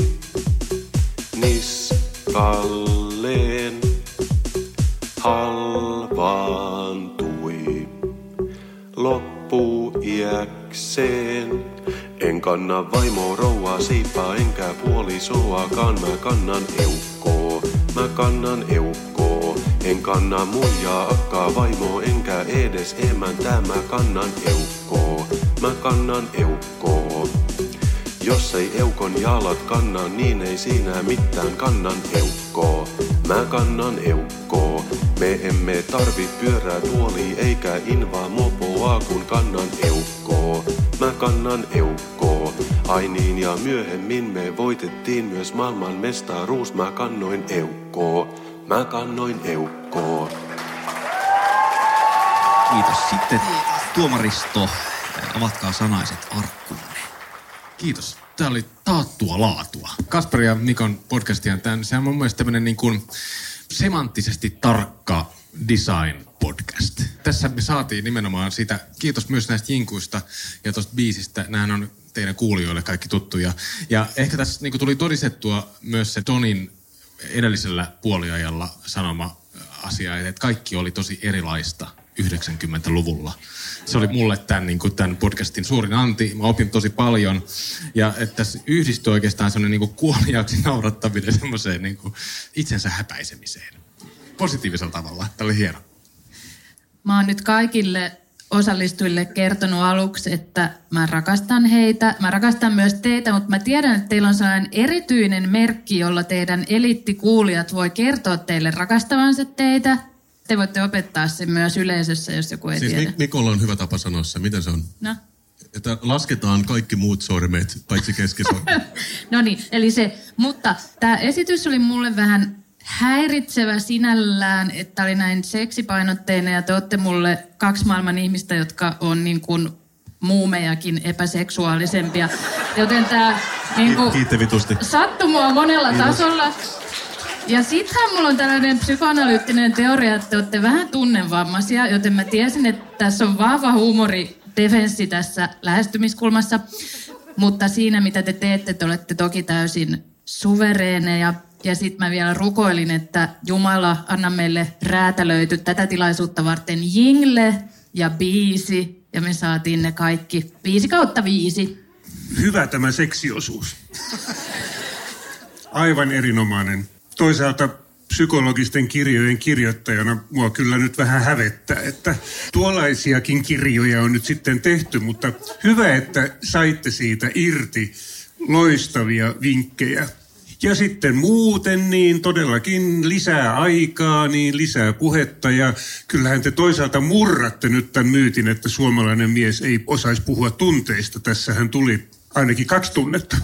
[SPEAKER 4] niskalleen, halvaantui loppuiäkseen. En kanna vaimo rouvaa siipaa enkä puolisoakaan, mä kannan eukkoo, mä kannan eukkoo. En kanna muijaa, akkaa, vaimo enkä edes emäntää, mä kannan eukkoo, mä kannan eukkoo. Jos ei eukon jalat kanna, niin ei siinä mitään kannan eukkoo. Mä kannan eukkoo. Me emme tarvi pyörää tuoli eikä invaa mopoa, kun kannan eukkoo. Mä kannan eukkoo. Ai niin ja myöhemmin me voitettiin myös maailman mestaruus. Mä kannoin eukkoo. Mä kannoin eukkoo.
[SPEAKER 6] Kiitos. Sitten tuomaristo, avatkaa sanaiset arkkunne.
[SPEAKER 7] Kiitos. Tämä oli taattua laatua. Kasperi ja Mikon podcastia, tämän, sehän on mun mielestä tämmöinen niin kuin semanttisesti tarkka design podcast. Tässä me saatiin nimenomaan sitä, kiitos myös näistä jinkuista ja tuosta biisistä, nämähän on teidän kuulijoille kaikki tuttuja. Ja ehkä tässä niin tuli todistettua myös se Tonin edellisellä puoliajalla sanoma asia, että kaikki oli tosi erilaista 90-luvulla. Se oli mulle tämän, niin kuin tämän podcastin suurin anti. Mä opin tosi paljon. Ja että tässä yhdistyi oikeastaan semmoinen niin kuoliaaksi naurattaminen semmoiseen niin kuin itsensä häpäisemiseen. Positiivisella tavalla. Tämä oli hieno.
[SPEAKER 8] Mä oon nyt kaikille osallistujille kertonut aluksi, että mä rakastan heitä. Mä rakastan myös teitä, mutta mä tiedän, että teillä on sellainen erityinen merkki, jolla teidän eliittikuulijat voi kertoa teille rakastavansa teitä. Te voitte opettaa sen myös yleisössä, jos joku ei
[SPEAKER 2] Siis
[SPEAKER 8] tiedä.
[SPEAKER 2] Mik- Mikolla on hyvä tapa sanoa se. Miten se on?
[SPEAKER 8] No.
[SPEAKER 2] Että lasketaan kaikki muut sormet, paitsi keskisormi.
[SPEAKER 8] No niin, eli se, mutta tämä esitys oli mulle vähän häiritsevä sinällään, että oli näin seksipainotteinen ja te olette mulle kaksi maailman ihmistä, jotka on niin kuin muumejakin epäseksuaalisempia. Joten tämä niin kuin,
[SPEAKER 2] Kiitte vitusti.
[SPEAKER 8] monella tasolla. Ja sittenhän mulla on tällainen psykoanalyyttinen teoria, että te olette vähän tunnevammaisia, joten mä tiesin, että tässä on vahva huumori defenssi tässä lähestymiskulmassa. Mutta siinä, mitä te teette, te olette toki täysin suvereeneja. Ja sitten mä vielä rukoilin, että Jumala, anna meille räätälöity tätä tilaisuutta varten jingle ja biisi. Ja me saatiin ne kaikki. Viisi kautta viisi.
[SPEAKER 9] Hyvä tämä seksiosuus. Aivan erinomainen. Toisaalta psykologisten kirjojen kirjoittajana mua kyllä nyt vähän hävettää, että tuollaisiakin kirjoja on nyt sitten tehty, mutta hyvä, että saitte siitä irti loistavia vinkkejä. Ja sitten muuten niin todellakin lisää aikaa, niin lisää puhetta ja kyllähän te toisaalta murratte nyt tämän myytin, että suomalainen mies ei osaisi puhua tunteista. Tässähän tuli ainakin kaksi tunnetta.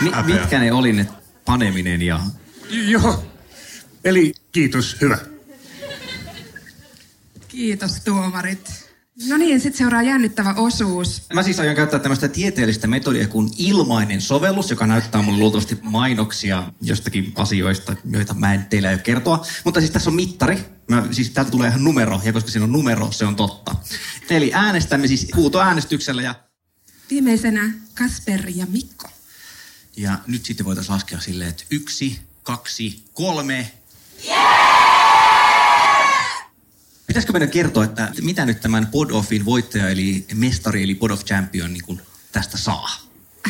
[SPEAKER 6] Mi- mitkä ne oli ne paneminen ja...
[SPEAKER 9] Joo. Eli kiitos, hyvä.
[SPEAKER 5] Kiitos tuomarit. No niin, sitten seuraa jännittävä osuus.
[SPEAKER 6] Mä siis aion käyttää tämmöistä tieteellistä metodia kuin ilmainen sovellus, joka näyttää mulle luultavasti mainoksia jostakin asioista, joita mä en teille aio kertoa. Mutta siis tässä on mittari. Mä, siis täältä tulee ihan numero, ja koska siinä on numero, se on totta. Eli äänestämme siis huutoäänestyksellä ja,
[SPEAKER 5] Viimeisenä Kasper ja Mikko.
[SPEAKER 6] Ja nyt sitten voitaisiin laskea silleen, että yksi, kaksi, kolme. Pitäisikö meidän kertoa, että mitä nyt tämän Pod-Offin voittaja, eli mestari, eli Pod of Champion, niin kuin tästä saa?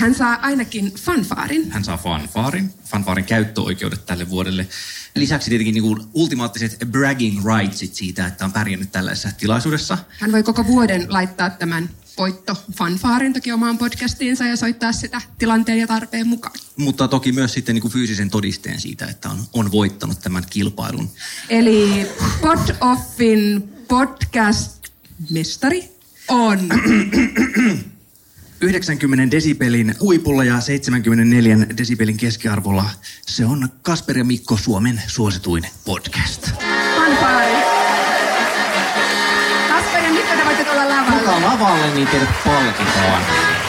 [SPEAKER 5] Hän saa ainakin fanfaarin.
[SPEAKER 6] Hän saa fanfaarin, fanfaarin käyttöoikeudet tälle vuodelle. Lisäksi tietenkin niin kuin ultimaattiset bragging rightsit siitä, että on pärjännyt tällaisessa tilaisuudessa.
[SPEAKER 5] Hän voi koko vuoden laittaa tämän voitto fanfaarin toki omaan podcastiinsa ja soittaa sitä tilanteen ja tarpeen mukaan.
[SPEAKER 6] Mutta toki myös sitten niin kuin fyysisen todisteen siitä, että on, on voittanut tämän kilpailun.
[SPEAKER 5] Eli Pod-Offin podcast-mestari on
[SPEAKER 6] 90 desibelin huipulla ja 74 desibelin keskiarvolla se on Kasper ja Mikko Suomen suosituin podcast.
[SPEAKER 5] Tulla lavalle.
[SPEAKER 6] Niin teidät.